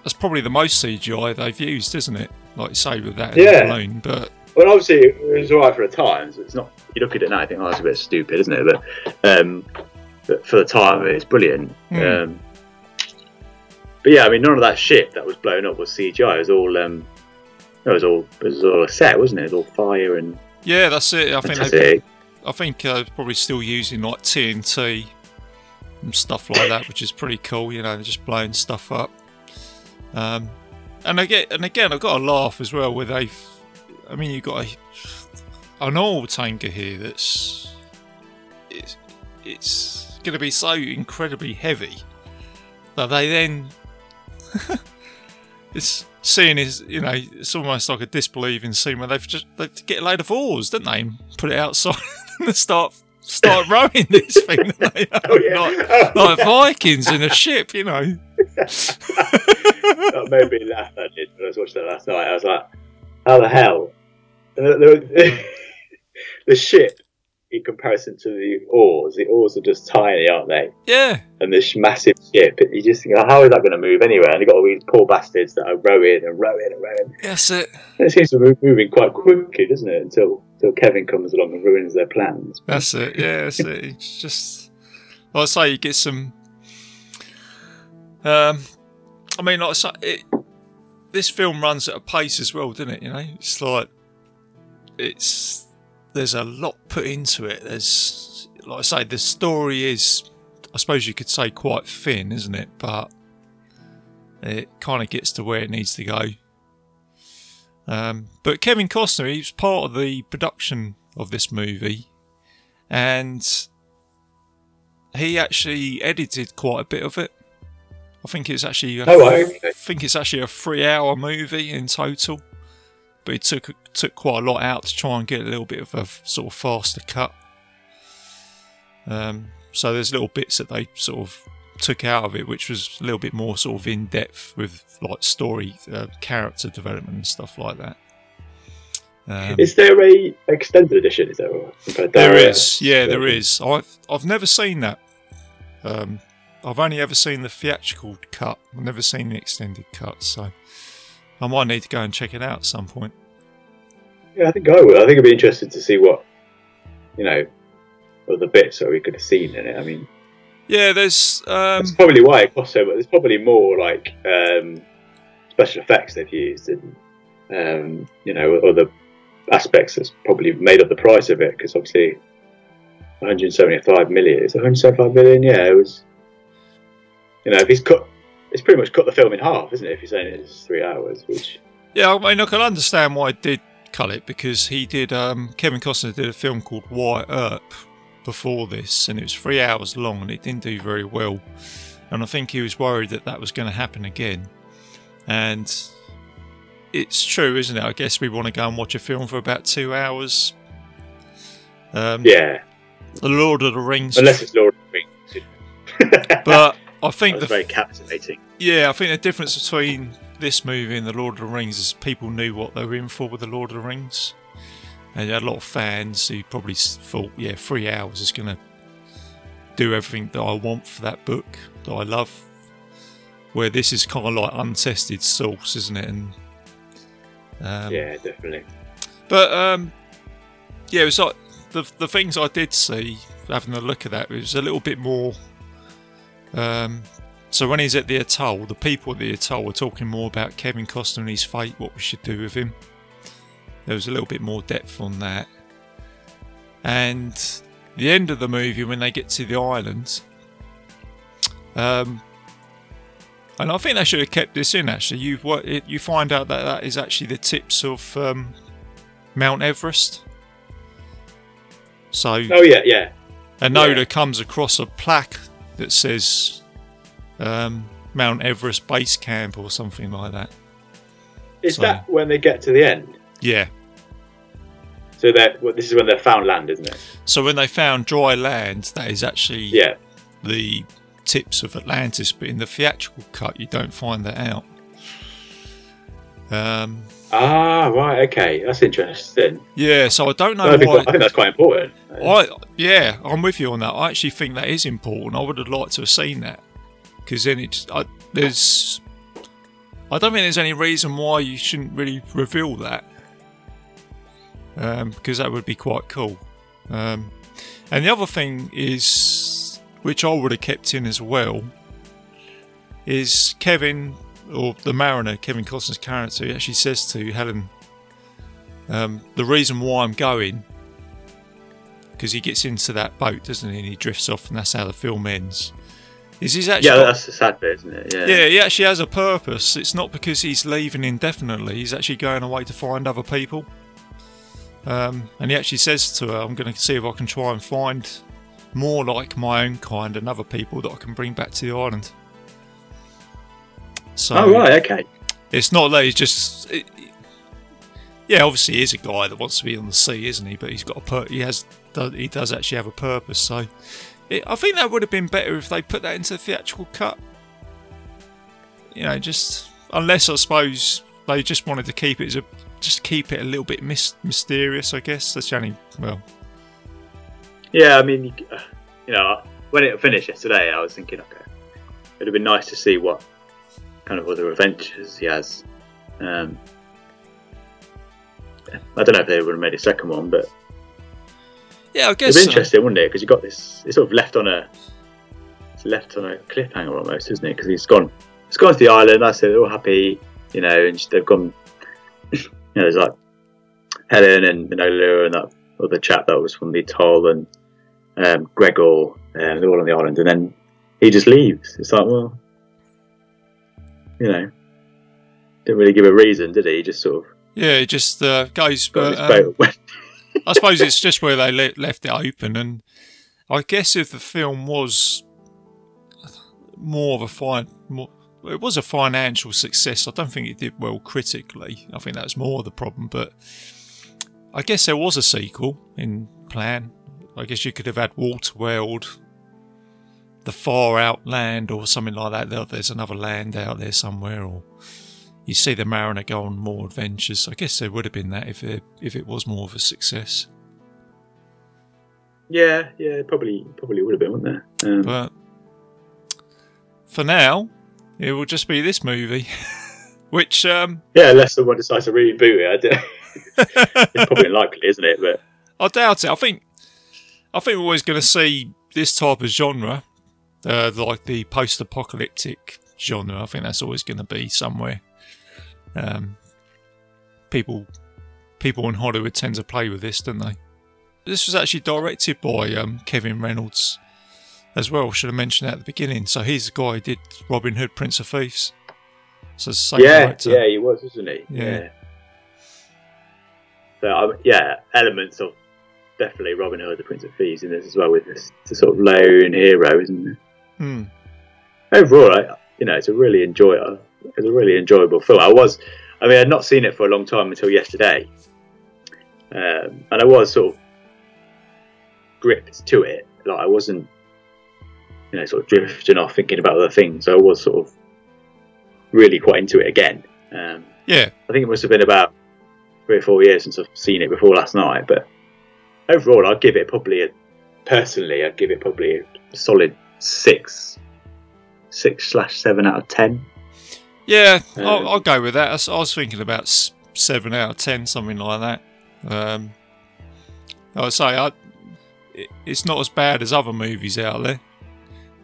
that's probably the most CGI they've used, isn't it? Like you say with that Yeah. balloon, but Well, obviously it was alright for the time. So it's not. You look at it now, I think, oh, that's a bit stupid, isn't it? But, um, but for the time, it's brilliant. Hmm. Um, but yeah, I mean, none of that shit that was blown up was CGI. It was all. Um, it was all. It was all a set, wasn't it? It was all fire and. yeah, that's it. I think they. I think uh, probably still using like TNT and stuff like that, which is pretty cool. You know, they're just blowing stuff up. Um, and again, and again, I've got a laugh as well. Where they've, I mean, you've got a, an oil tanker here that's it's it's going to be so incredibly heavy that they then <laughs> it's seeing is you know it's almost like a disbelieving scene where they've just they get a load of oars, don't they, and put it outside <laughs> and start start <laughs> rowing this thing. they? Oh, yeah. like, like Vikings in a ship, you know. <laughs> that made me laugh. That did when I was watching that last night. I was like, "How the hell?" <laughs> The, ship, in comparison to the oars, the oars are just tiny, aren't they? Yeah, And this massive ship, you just think, oh, "How is that going to move anywhere?" And you've got all these poor bastards that are rowing and rowing and rowing. that's it. And it seems to be moving quite quickly, doesn't it? Until until Kevin comes along and ruins their plans. That's it. Yeah, that's it. It's just, like I say, you get some. Um, I mean, like I say, it, this film runs at a pace as well, doesn't it? You know, it's like it's there's a lot put into it. There's, like I say, the story is, I suppose you could say, quite thin, isn't it? But it kind of gets to where it needs to go. Um, but Kevin Costner, he was part of the production of this movie, and he actually edited quite a bit of it. I think it's actually, a, Oh, okay. I think it's actually a three-hour movie in total. But it took took quite a lot out to try and get a little bit of a sort of faster cut. Um, so there's little bits that they sort of took out of it, which was a little bit more sort of in depth with like story, uh, character development and stuff like that. Um, Is there a extended edition? Is there? Or compared to there is, yeah, there is. I've I've never seen that. Um, I've only ever seen the theatrical cut. I've never seen the extended cut, so I might need to go and check it out at some point. Yeah, I think I would. I think it'd be interesting to see what you know, other bits that we could have seen in it. I mean, Yeah, there's um, that's probably why it costs so much. There's probably more like um, special effects they've used, and um, you know, other aspects that's probably made up the price of it. Because obviously, 175 million. It's 175 million. Yeah, it was. You know, if he's cut, it's pretty much cut the film in half, isn't it? If you're saying it's three hours, which Yeah, I mean, I can understand why I did cut it because he did. Um, Kevin Costner did a film called Wyatt Earp before this, and it was three hours long, and it didn't do very well. And I think he was worried that that was going to happen again. And it's true, isn't it? I guess we want to go and watch a film for about two hours. Um, yeah, The Lord of the Rings, unless it's Lord of the Rings. but I think That's the very captivating. Yeah, I think the difference between this movie and The Lord of the Rings is people knew what they were in for with The Lord of the Rings. And you had a lot of fans who probably thought, yeah, three hours is going to do everything that I want for that book that I love. Where this is kind of like untested source, isn't it? And um, yeah, definitely. but um, yeah, it was like the the things I did see having a look at that it was a little bit more. Um, so when he's at the atoll, the people at the atoll were talking more about Kevin Costner and his fate, what we should do with him. There was a little bit more depth on that. And the end of the movie, when they get to the island, um, and I think they should have kept this in. Actually, you you find out that that is actually the tips of um, Mount Everest. So, Oh yeah, yeah. Enola yeah. comes across a plaque that says um, Mount Everest Base Camp or something like that. Is So- that when they get to the end? Yeah. So that well, this is when they're found land, isn't it? So when they found dry land, that is actually Yeah. the tips of Atlantis, but in the theatrical cut, you don't find that out. Um, Ah, right. Okay, that's interesting. yeah, so I don't know I, think, why. I think that's quite important. I yeah, I'm with you on that. I actually think that is important. I would have liked to have seen that because then it I, there's. I don't think there's any reason why you shouldn't really reveal that um, because that would be quite cool. Um, and the other thing is, which I would have kept in as well, is Kevin or the mariner, Kevin Costner's character, he actually says to Helen, um, "The reason why I'm going." because he gets into that boat, doesn't he? And he drifts off, and that's how the film ends. Is he's actually yeah, got- that's the sad bit, isn't it? Yeah. yeah, he actually has a purpose. It's not because he's leaving indefinitely. He's actually going away to find other people. Um, and he actually says to her, "I'm going to see if I can try and find more like my own kind and other people that I can bring back to the island." So Oh right. Okay. it's not that he's just. It, yeah, obviously he's a guy that wants to be on the sea, isn't he? But he's got a pur- he has he does actually have a purpose. So it, I think that would have been better if they put that into the theatrical cut. You know, just unless I suppose they just wanted to keep it as a just keep it a little bit mis- mysterious. I guess that's the only well. Yeah, I mean, uh, you know, when it finished yesterday, I was thinking, okay, it'd have been nice to see what kind of other adventures he has. Um, I don't know if they would have made a second one, but Yeah, I guess be so. interesting, wouldn't it? Because you got this, it's sort of left on a, it's left on a cliffhanger almost, isn't it? Because he's gone, he's gone to the island. I said they're all happy, you know, and they've gone. <laughs> you know, there's like Helen and Manola and that other chap that was from the atoll and um, Gregor, um, they're all on the island, and then he just leaves. It's like, well, you know, didn't really give a reason, did he? He just sort of Yeah, it just uh, goes. But, um. <laughs> I suppose it's just where they le- left it open, and I guess if the film was more of a fine, more, it was a financial success. I don't think it did well critically. I think that was more the problem. But I guess there was a sequel in plan. I guess you could have had Waterworld, the Far Out Land, or something like that. There's another land out there somewhere, or you see the mariner go on more adventures. I guess there would have been that if it if it was more of a success. yeah, yeah, probably, probably would have been, wouldn't there? Um, But for now, it will just be this movie, <laughs> which um, yeah, unless someone decides to reboot it, I don't, <laughs> it's probably unlikely, isn't it? But I doubt it. I think I think we're always going to see this type of genre, uh, like the post-apocalyptic genre. I think that's always going to be somewhere. Um, people people in Hollywood tend to play with this, don't they? This was actually directed by um, Kevin Reynolds as well. Should have mentioned that at the beginning. So he's the guy who did Robin Hood, Prince of Thieves. So the same yeah, director. yeah, he was, wasn't he? Yeah. So um, yeah, elements of definitely Robin Hood, the Prince of Thieves, in this as well, with this the sort of lone hero, isn't it? Hmm. Overall, I, you know, it's a really enjoy it's a really enjoyable film. I was, I mean, I'd not seen it for a long time until yesterday, um, and I was sort of gripped to it. Like I wasn't, you know, sort of drifting off thinking about other things. I was sort of really quite into it again. Um, Yeah, I think it must have been about three or four years since I've seen it before last night. But overall, I'd give it probably a personally, I'd give it probably a solid six, six slash seven out of ten. Yeah, Um, I'll, I'll go with that. I was, I was thinking about seven out of ten, something like that. Um, I say, I, it, it's not as bad as other movies out there,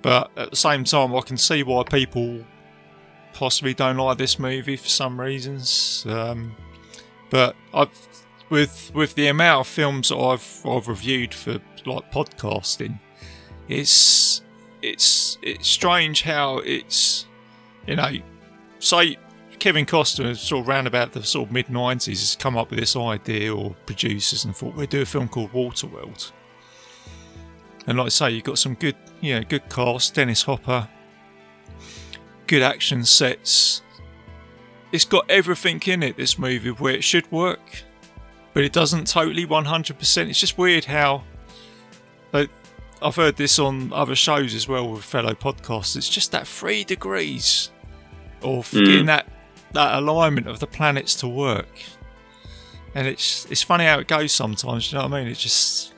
but at the same time, I can see why people possibly don't like this movie for some reasons. Um, but I've with with the amount of films that I've I've reviewed for like podcasting, it's it's it's strange how it's you know say Kevin Costner sort of round about the sort of mid nineties has come up with this idea or producers and thought we'll do a film called Waterworld. And like I say, you've got some good you know, good cast, Dennis Hopper, good action sets. It's got everything in it, this movie, where it should work, but it doesn't totally 100%. It's just weird how. I've heard this on other shows as well with fellow podcasts. It's just that three degrees of Mm. getting that, that alignment of the planets to work. And it's it's funny how it goes sometimes, you know what I mean? It just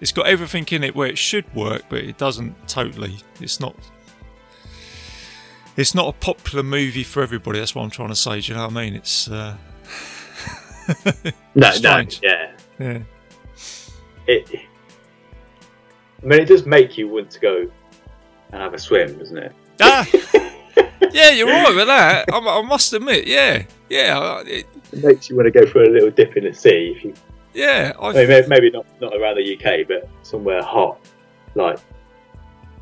it's got everything in it where it should work, but it doesn't totally. It's not. It's not a popular movie for everybody. That's what I'm trying to say. Do you know what I mean? It's. Uh, <laughs> No, Strange. no, yeah. yeah. It. I mean, it does make you want to go and have a swim, doesn't it? Ah, <laughs> yeah, you're right with that. I, I must admit, yeah, yeah, it, It makes you want to go for a little dip in the sea. If you, yeah. I mean, may- maybe not not around the UK, but somewhere hot, like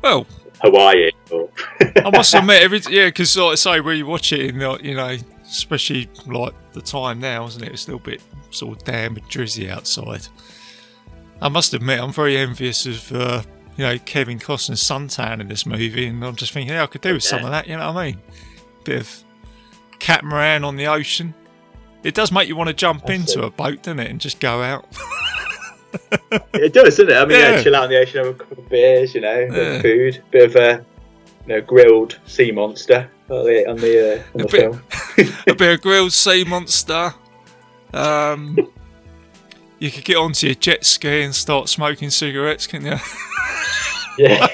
well, Hawaii or. I must <laughs> admit, every yeah, because like I say, you watch it in the, you know, especially like the time now, isn't it? It's still a bit sort of damp and drizzy outside. I must admit, I'm very envious of uh, you know Kevin Costner's suntan in this movie, and I'm just thinking, yeah, I could do with some of that. You know what I mean? Bit of catamaran on the ocean. It does make you want to jump That's into it. a boat, doesn't it, and just go out. <laughs> It does, doesn't it? I mean, yeah. Yeah. chill out on the ocean, have a couple of beers, you know, a bit Yeah. of food, bit of a you know, grilled sea monster on the on the, uh, on A the bit- film. <laughs> a bit of grilled sea monster. Um, <laughs> you could get onto your jet ski and start smoking cigarettes, can you? <laughs> Yeah. <laughs>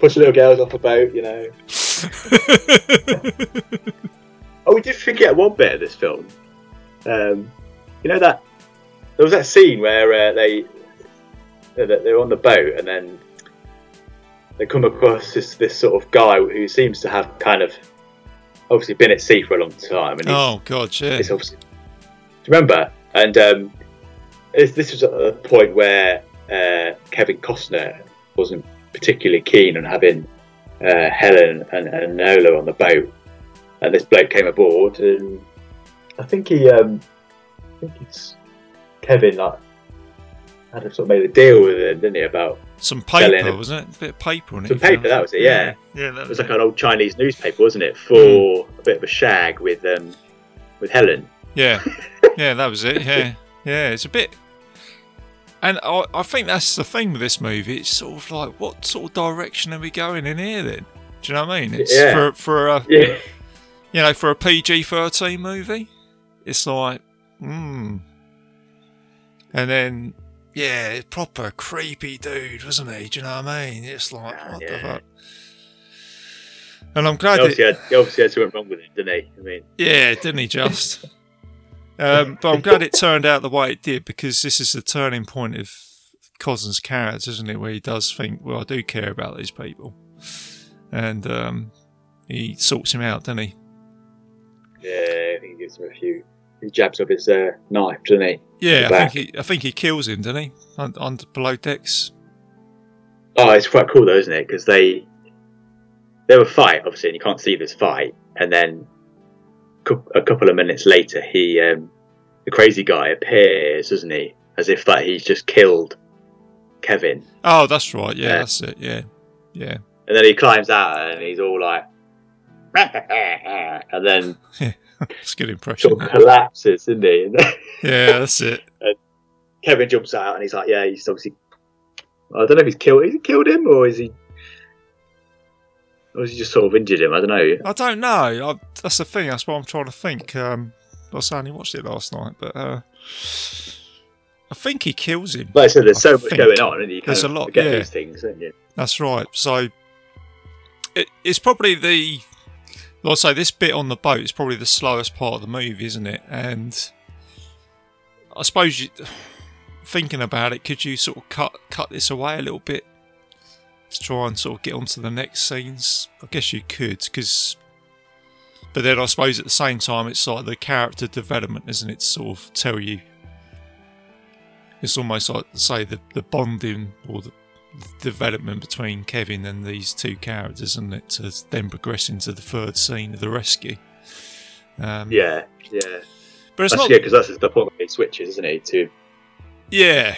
Push little girls off a boat, you know. <laughs> Oh, we did forget one bit of this film. Um, you know that there was that scene where uh, they they're they're on the boat and then they come across this this sort of guy who seems to have kind of obviously been at sea for a long time and he's, oh god, yeah. it's obviously. Do you remember? And um, this, this was a point where uh, Kevin Costner wasn't particularly keen on having uh, Helen and, and Nola on the boat, and this bloke came aboard, and I think he, um, I think it's Kevin like had a sort of made a deal with him, didn't he? About Some paper, wasn't it? A bit of paper on it. Some paper, that was it, yeah. Yeah, that it was was like an old Chinese newspaper, wasn't it, for a bit of a shag with um, with Helen. Yeah, <laughs> yeah, that was it. Yeah, yeah, it's a bit. And I, I think that's the thing with this movie. It's sort of like, what sort of direction are we going in here? Then, do you know what I mean? It's Yeah. for for a Yeah. you know for a PG thirteen movie. It's like, hmm. And then, yeah, proper creepy dude, wasn't he? Do you know what I mean? It's like, what the fuck? And I'm glad that obviously, had, he obviously had something wrong with it, didn't he? I mean, yeah, didn't he just? Um, but I'm glad it turned out the way it did because this is the turning point of Costner's character, isn't it? Where he does think, well, I do care about these people. And um, he sorts him out, doesn't he? yeah, I think he gives him a few, He jabs of his uh, knife, doesn't he? Yeah, I think he, I think he kills him, doesn't he? On, on below decks. Oh, it's quite cool though, isn't it? Because they they have a fight, obviously, and you can't see this fight, and then a couple of minutes later, he um, the crazy guy appears, doesn't he? As if that he's just killed Kevin, Oh, that's right. Yeah, Yeah. that's it. Yeah, yeah. and then he climbs out and he's all like, <laughs> and then <laughs> It's a good impression. sort of collapses, isn't he? <laughs> Yeah, that's it. Kevin jumps out and he's like, yeah, he's obviously. I don't know if he's killed. Is he killed him or is he? Or has he just sort of injured him? I don't know. I don't know. I, that's the thing. That's what I'm trying to think. Um, I was only watched it last night, but uh, I think he kills him. Like I said, there's I so much going on, and you there's a lot, forget yeah. these things, don't you? That's right. So it, it's probably the, like I say, this bit on the boat is probably the slowest part of the movie, isn't it? And I suppose you, <sighs> thinking about it, could you sort of cut cut this away a little bit to try and sort of get onto the next scenes? I guess you could, because. But then I suppose at the same time, it's like the character development, isn't it? To sort of tell you. It's almost like, say, the, the bonding or the, the development between Kevin and these two characters, and it? To then progress into the third scene of the rescue. Um, Yeah, yeah. But it's That's not. good because that's the point where he switches, isn't he? To Yeah.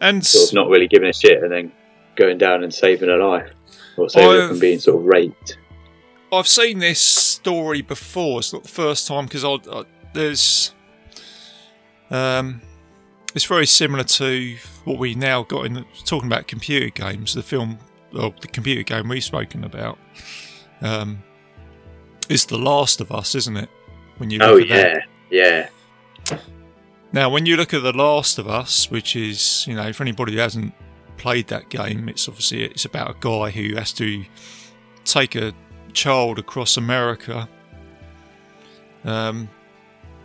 And sort of not really giving a shit and then going down and saving a life or saving from being sort of raped. I've seen this story before. It's not the first time because I, I, there's um, it's very similar to what we now got in talking about computer games. The film, or the computer game we've spoken about, um, is The Last of Us, isn't it? When you look Oh at that. yeah, yeah. Now, when you look at The Last of Us, which is, you know, for anybody who hasn't played that game, it's obviously it's about a guy who has to take a child across America um,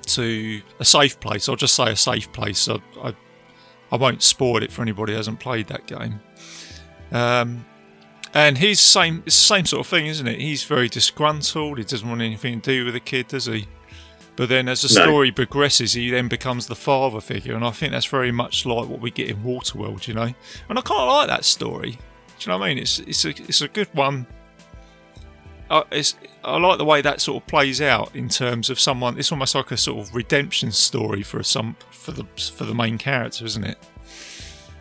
to a safe place. I'll just say a safe place. I, I, I won't spoil it for anybody who hasn't played that game. Um, and he's same, same sort of thing, isn't it? He's very disgruntled. He doesn't want anything to do with the kid, does he? But then as the No. story progresses, he then becomes the father figure, and I think that's very much like what we get in Waterworld, you know. And I kind of like that story. Do you know what I mean? It's it's a it's a good one. Uh, it's I like the way that sort of plays out in terms of someone. It's almost like a sort of redemption story for some for the for the main character, isn't it?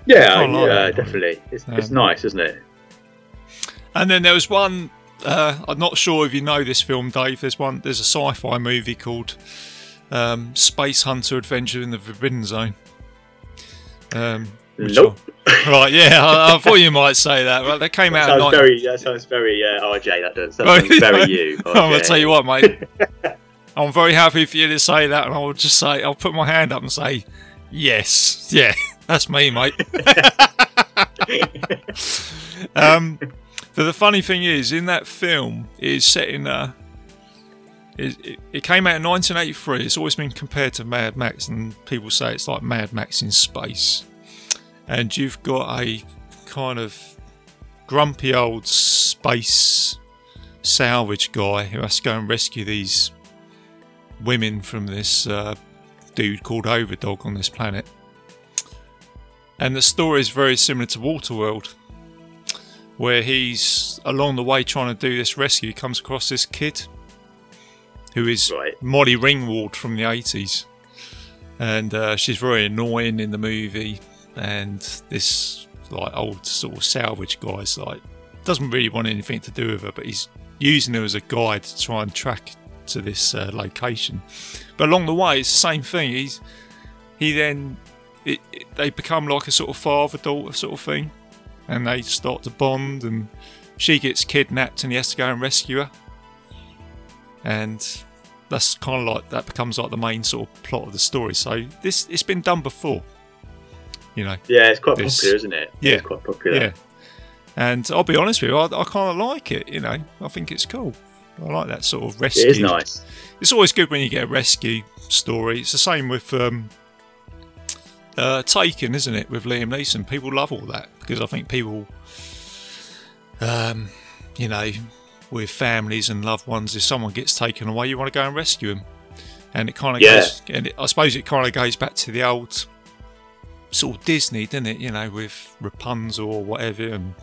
Yeah, I like yeah, that. definitely. It's, it's Um, nice, isn't it? And then there was one. Uh, I'm not sure if you know this film, Dave. There's one. There's a sci-fi movie called um, Space Hunter: Adventure in the Forbidden Zone. Um, Nope. I- right? Yeah, I, I thought you might say that. Well, that came That out. sounds very. That sounds very uh, RJ. That does. That Right. sounds very <laughs> you. <laughs> I'm gonna tell you what, mate. <laughs> I'm very happy for you to say that, and I'll just say I'll put my hand up and say, yes, yeah, that's me, mate. um, but the funny thing is, in that film, it is set in a. It, it, it came out in 1983. It's always been compared to Mad Max, and people say it's like Mad Max in space. And you've got a kind of grumpy old space salvage guy who has to go and rescue these women from this uh, dude called Overdog on this planet. And the story is very similar to Waterworld, where he's along the way trying to do this rescue, he comes across this kid who is Right. Molly Ringwald from the 80s. And uh, she's very annoying in the movie. And this like old sort of salvage guy's like doesn't really want anything to do with her, but he's using her as a guide to try and track to this uh, location. But along the way, it's the same thing. He's he then it, it, they become like a sort of father daughter sort of thing, and they start to bond. And she gets kidnapped, and he has to go and rescue her. And that's kind of like that becomes like the main sort of plot of the story. So this it's been done before, you know. Yeah, it's quite This- popular, isn't it? Yeah. it's quite popular. Yeah. And I'll be honest with you, I, I kind of like it. You know, I think it's cool. I like that sort of rescue. It is nice. It's always good when you get a rescue story. It's the same with um, uh, Taken, isn't it? With Liam Neeson, people love all that because I think people, um, you know, with families and loved ones, if someone gets taken away, you want to go and rescue them. And it kind of Yeah. goes, and it, I suppose it kind of goes back to the old sort of Disney, doesn't it? You know, with Rapunzel or whatever, and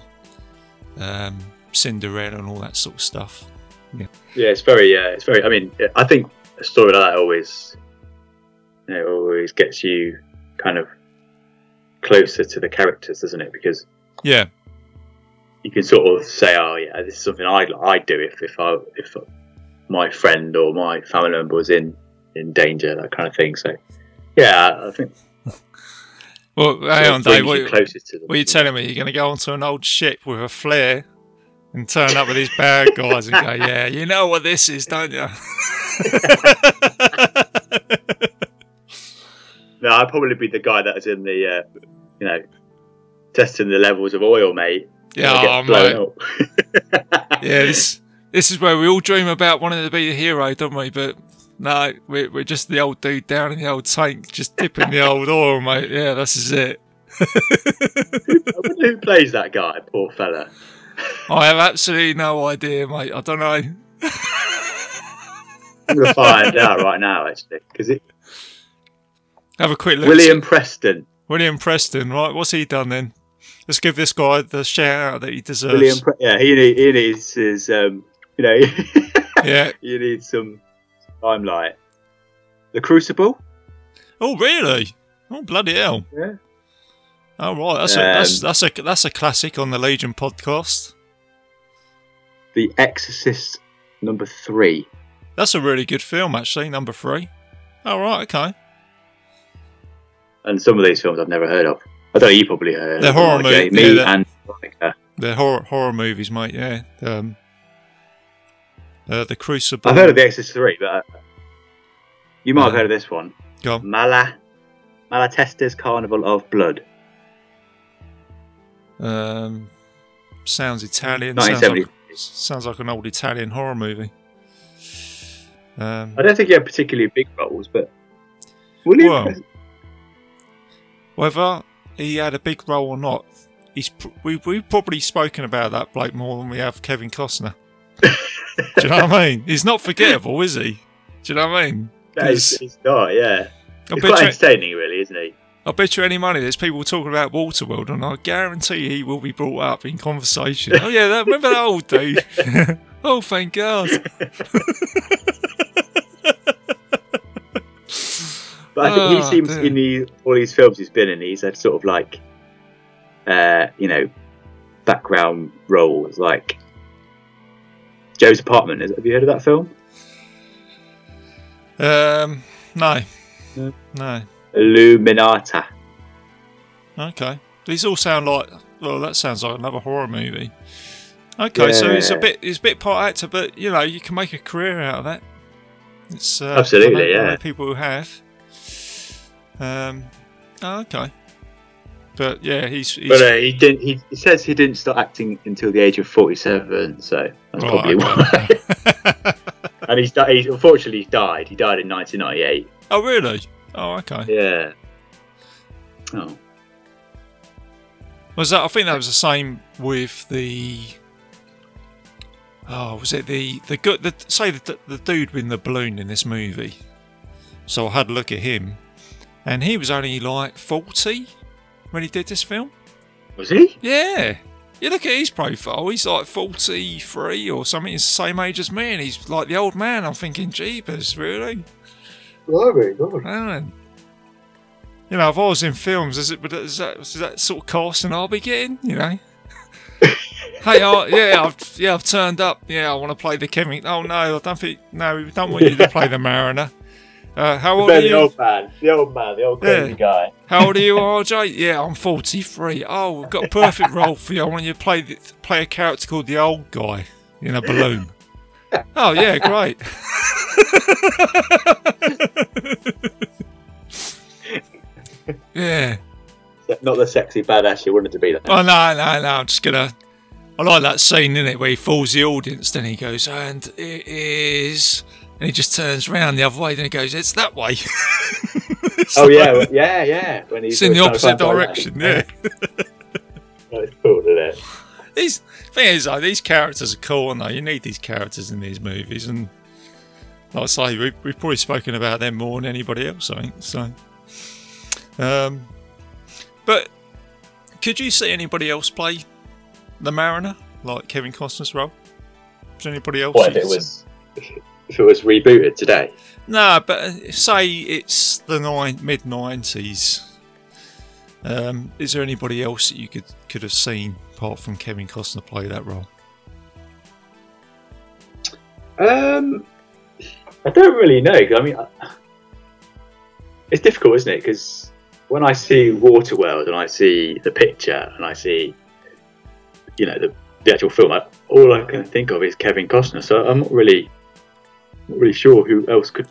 um, Cinderella and all that sort of stuff. Yeah, yeah, it's very. Uh, it's very. I mean, I think a story like that always, you know, always gets you kind of closer to the characters, doesn't it? Because Yeah, you can sort of say, "Oh, yeah, this is something I'd I'd do if if I if my friend or my family member was in in danger, that kind of thing." So, yeah, I think <laughs> Well, hang on, Dave. What, closer to them. what are you telling me? You're going to go onto an old ship with a flare and turn up with these bad guys and go, yeah, you know what this is, don't you? <laughs> <laughs> No, I'd probably be the guy that's in the, uh, you know, testing the levels of oil, mate. Yeah, oh, mate. <laughs> Yeah, this this is where we all dream about wanting to be a hero, don't we? But no, we're, we're just the old dude down in the old tank, just dipping the old oil, mate. Yeah, this is it. Who plays that guy, poor fella. I have absolutely no idea, mate. I don't know. I'm to find out right now, actually. Because it Have a quick look. William Preston. William Preston, right? What's he done then? Let's give this guy the shout out that he deserves. William, Pre- yeah, he, need, he needs his, um, you know, <laughs> yeah. you need some limelight. The Crucible. Oh, really? Oh, bloody hell! Yeah. Oh, right. That's a Um, that's that's a that's a classic on the Legion podcast. The Exorcist number three. That's a really good film, actually. Number three. All right. Okay. And some of these films I've never heard of. I don't know, you probably heard They're horror like, movie- Me yeah, and. They're horror horror movies, mate. Yeah. Um. Uh, the Crucible. I've heard of The Exorcist 3, but uh, you might have Uh, heard of this one. Go on. Mala, Malatesta's Carnival of Blood. Um. Sounds Italian. Sounds 1970. like, sounds like an old Italian horror movie. Um. I don't think he had particularly big roles, but Well, Whether he had a big role or not, he's pr- we we've probably spoken about that bloke more than we have Kevin Costner. <laughs> Do you know what I mean? He's not forgettable, is he? Do you know what I mean? Yeah, he's, he's not, yeah. I He's bet quite entertaining, really, isn't he? I bet you any money there's people talking about Waterworld, and I guarantee he will be brought up in conversation. oh yeah, that, remember that old dude? <laughs> <laughs> oh, thank God. But I think Oh, he seems dear. in the, all these films he's been in, he's had sort of like, uh, you know, background roles like Joe's Apartment. Is- Have you heard of that film? Um, no, No. no. Illuminata. Okay. These all sound like well, that sounds like another horror movie. Okay, so he's a bit he's a bit part actor, but you know you can make a career out of that. It's uh, Absolutely, yeah. people who have. Um. oh, okay. But yeah, he's, he's But uh, he didn't. He, he says he didn't start acting until the age of forty-seven, so that's Right, probably okay. why. <laughs> and he's, he's unfortunately he's died. He died in nineteen ninety-eight. oh really? Oh okay. Yeah. Oh. Was that? I think that was the same with the. Oh, was it the the good? The, say the the dude with the balloon in this movie. So I had a look at him, and he was only like forty when he did this film. Was he? Yeah, you look at his profile. He's like forty-three or something. He's the same age as me, and he's like the old man. I'm thinking, jeepers, really? Blimey. Man. You know, if I was in films, is it? But is that is that sort of casting I'll be getting? You know. <laughs> hey, I, yeah, I've yeah, I've turned up. Yeah, I want to play the Kevin. Oh no, I don't think. No, we don't want you to play the Mariner. Uh, how old are you? the old man, the old man, the old crazy Yeah. guy. How old are you, RJ? Yeah, I'm 43. Oh, we've got a perfect role for you. I want you to play the, play a character called the old guy in a balloon. Oh yeah, great. yeah. Not the sexy badass you wanted to be. Then. Oh no, no, no! I'm just gonna. I like that scene in it where he fools the audience. Then he goes, and it is, and he just turns around the other way. Then he goes, it's that way. It's <laughs> oh like- yeah, well, <laughs> yeah, yeah. When he's it's in the opposite direction. Yeah. <laughs> That's cool, isn't it? These thing is, though, these characters are cool, and you need these characters in these movies, and like I say, we, we've probably spoken about them more than anybody else. I think so. Um, but could you see anybody else play the Mariner, like Kevin Costner's role? Is there anybody else? What if it was if it was rebooted today? No, but uh, say it's the nine, mid nineties. Um, is there anybody else that you could could have seen apart from Kevin Costner play that role? Um, I don't really know. I mean, it's difficult, isn't it? Because when I see Waterworld and I see the picture and I see, you know, the, the actual film, I, all I can think of is Kevin Costner. So I'm not really, not really sure who else could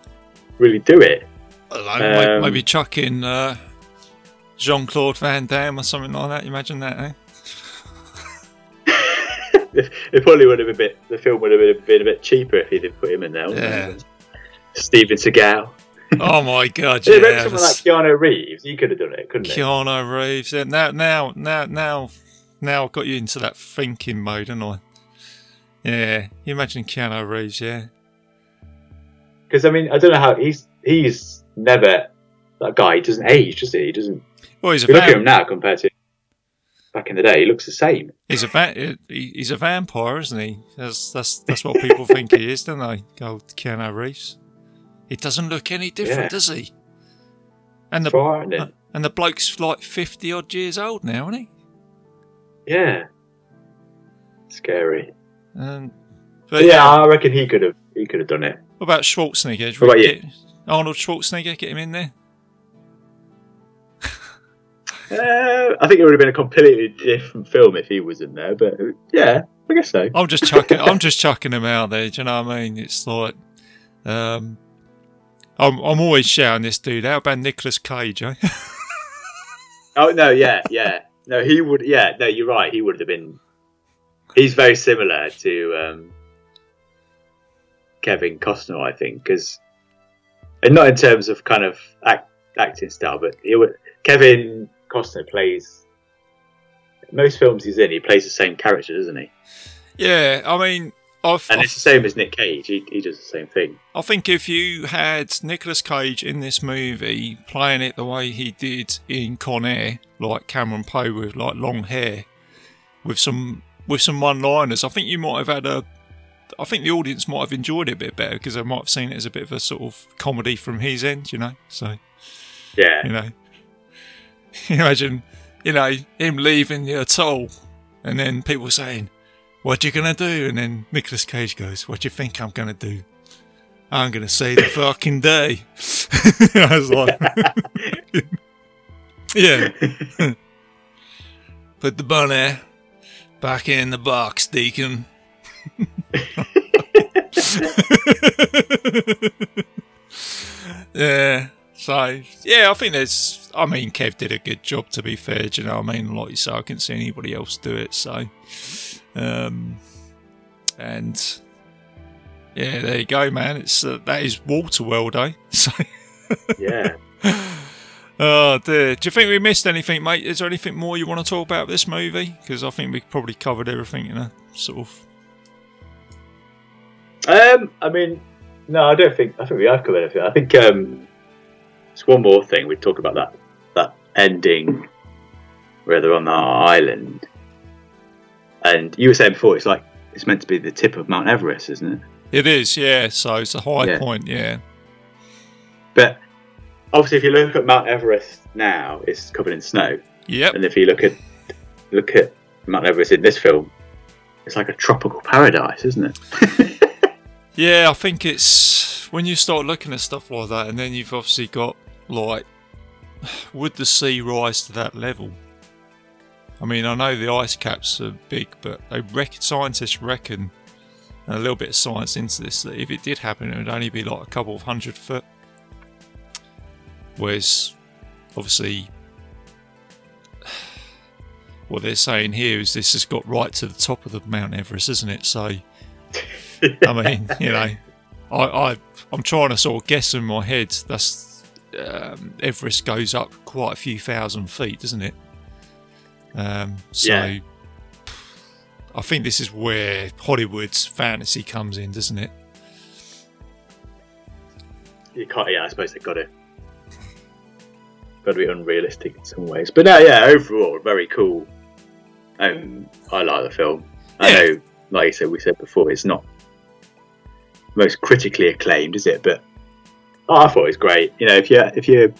really do it. I know, Um, maybe chuck in uh, Jean Claude Van Damme or something like that. You imagine that, eh? <laughs> it probably would have been a bit. The film would have been, a bit cheaper if he'd have put him in there. Yeah. it? Steven Seagal. Oh my god, <laughs> Yeah, remember someone like Keanu Reeves? He could have done it, couldn't he? Keanu Reeves. Yeah, now, now, now, now, now, I've got you into that thinking mode, haven't I? Yeah, you imagine Keanu Reeves, yeah. Because I mean, I don't know how he's he's never that guy. He doesn't age, does he? He doesn't. Well, he's a look at him now compared to back in the day. He looks the same. he's a va- he's a vampire, isn't he? That's that's that's what people <laughs> think he is, don't they? Go Keanu Reeves. He doesn't look any different, Yeah. does he? And the isn't uh, and the bloke's like fifty odd years old now, isn't he? Yeah. Scary. And But yeah, I reckon he could have he could have done it. What about Schwarzenegger? What about you? Arnold Schwarzenegger, get him in there. <laughs> Uh, I think it would have been a completely different film if he was in there. But yeah, I guess so. I'm just chucking. I'm just <laughs> chucking them out there. Do you know what I mean? It's like, um, I'm I'm always shouting this dude. How about Nicolas Cage? Eh? <laughs> Oh no, yeah, yeah. No, he would. Yeah, no, you're right. He would have been. He's very similar to um, Kevin Costner, I think, because, and not in terms of kind of act, acting style, but he would, Kevin Costner plays most films he's in. He plays the same character, doesn't he? yeah, I mean, I've, And I've- it's the same as Nick Cage. He, he does the same thing. I think if you had Nicolas Cage in this movie playing it the way he did in Con Air, like Cameron Poe with like long hair, with some with some one-liners, I think you might have had a. I think the audience might have enjoyed it a bit better because they might have seen it as a bit of a sort of comedy from his end, you know. So Yeah. you know, <laughs> imagine, you know, him leaving the atoll, and then people saying, "What you gonna do?" And then Nicolas Cage goes, "What do you think I'm gonna do?" I'm gonna say the fucking day. <laughs> I was like, <laughs> yeah. Put the bunny back in the box, Deacon. Yeah. So yeah, I think there's. I mean, Kev did a good job. To be fair, do you know what I mean? Like you say, I can't see anybody else do it. So, um, and yeah, there you go, man. It's uh, that is Waterworld, eh? <laughs> So. yeah. Oh dear. Do you think we missed anything, mate? Is there anything more you want to talk about this movie? Because I think we probably covered everything in a sort of. Um, I mean, no, I don't think. I think we have covered everything. I think um, there's one more thing. We talk about that that ending where they're on the island, and you were saying before it's like it's meant to be the tip of Mount Everest, isn't it? It is, yeah. So it's a high Yeah. point, yeah. But obviously, if you look at Mount Everest now, it's covered in snow, Yep. and if you look at look at Mount Everest in this film, it's like a tropical paradise, isn't it? <laughs> Yeah, I think it's when you start looking at stuff like that, and then you've obviously got like, <sighs> would the sea rise to that level? I mean, I know the ice caps are big, but they reckon, scientists reckon, and a little bit of science into this, that if it did happen, it would only be like a couple of hundred foot. Whereas, obviously, <sighs> what they're saying here is this has got right to the top of the Mount Everest, isn't it? So, I mean, you know, I, I I'm trying to sort of guess in my head. That's um, Everest goes up quite a few thousand feet, doesn't it? Um, so Yeah. I think this is where Hollywood's fantasy comes in, doesn't it? you can't. Yeah, I suppose they've got to got to be unrealistic in some ways. But no, yeah, overall, very cool. Um, I like the film. I Yeah. know, like you said, we said before, it's not most critically acclaimed, is it? But oh, I thought it was great. You know, if you if you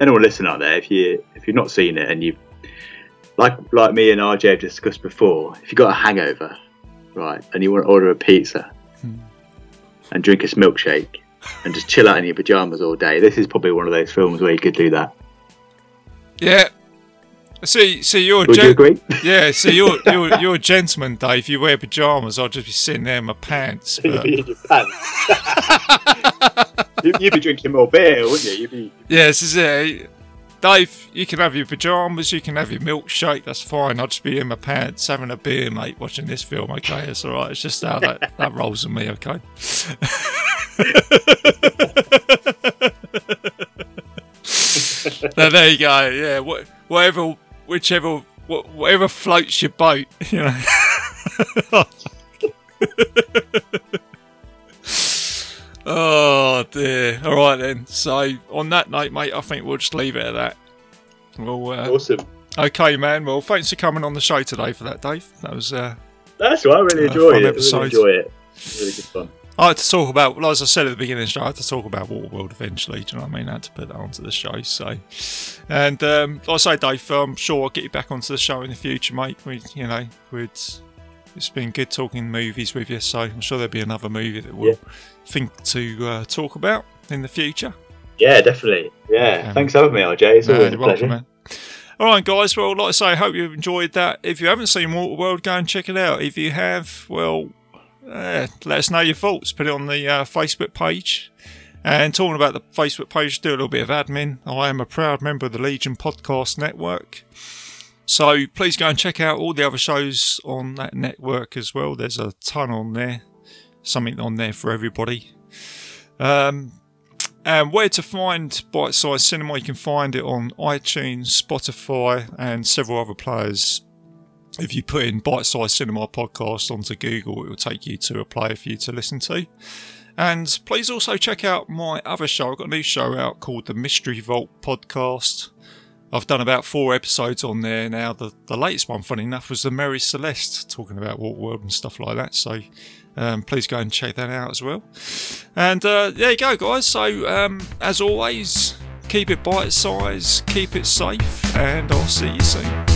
anyone listening out there, if you if you've not seen it and you like like me and RJ have discussed before, if you've got a hangover, right, and you want to order a pizza hmm. and drink a milkshake and just chill out in your pajamas all day, this is probably one of those films where you could do that. Yeah. See, see, you're a Would you agree? yeah. See, you're <laughs> you're you're a gentleman, Dave. You wear pajamas. I'll just be sitting there in my pants. <laughs> You'd But, be in your pants. <laughs> You- You'd be drinking more beer, wouldn't you? You'd be. yeah, this is it. Dave, you can have your pajamas. You can have your milkshake. That's fine. I'll just be in my pants having a beer, mate, watching this film. Okay, it's all right. It's just how that that rolls with me. Okay. now, there you go. Yeah, wh- whatever, whichever, wh- whatever floats your boat. <laughs> You know. <laughs> oh dear. All right then. So on that note, mate, I think we'll just leave it at that. Well, uh, Awesome. okay, man. Well, thanks for coming on the show today for that, Dave. That was uh, That's right. I really enjoyed it. episode. Really enjoy it. Really good fun. I had to talk about, well, as I said at the beginning of the show, I had to talk about Waterworld eventually. Do you know what I mean? I had to put that onto the show. So, and um, like I say, Dave, I'm sure I'll get you back onto the show in the future, mate. We, you know, we'd, it's been good talking movies with you. So I'm sure there'll be another movie that we'll Yeah. think to uh, talk about in the future. Yeah, definitely. Yeah. Um, Thanks for having me, RJ. It's always a you're welcome, pleasure. man. All right, guys. Well, like I say, I hope you've enjoyed that. If you haven't seen Waterworld, go and check it out. If you have, well, uh, let us know your thoughts. Put it on the uh, Facebook page. And talking about the Facebook page, do a little bit of admin. I am a proud member of the Legion Podcast Network. So please go and check out all the other shows on that network as well. There's a ton on there, something on there for everybody. Um, and where to find Bite Size Cinema, you can find it on iTunes, Spotify, and several other players. If you put in Bite Size Cinema podcast onto Google, it will take you to a player for you to listen to. And please also check out my other show. I've got a new show out called the Mystery Vault Podcast. I've done about four episodes on there now. The, the latest one, funny enough, was the Mary Celeste, talking about Waterworld and stuff like that. So um, please go and check that out as well. And uh, there you go, guys. So um, as always, keep it bite size, keep it safe, and I'll see you soon.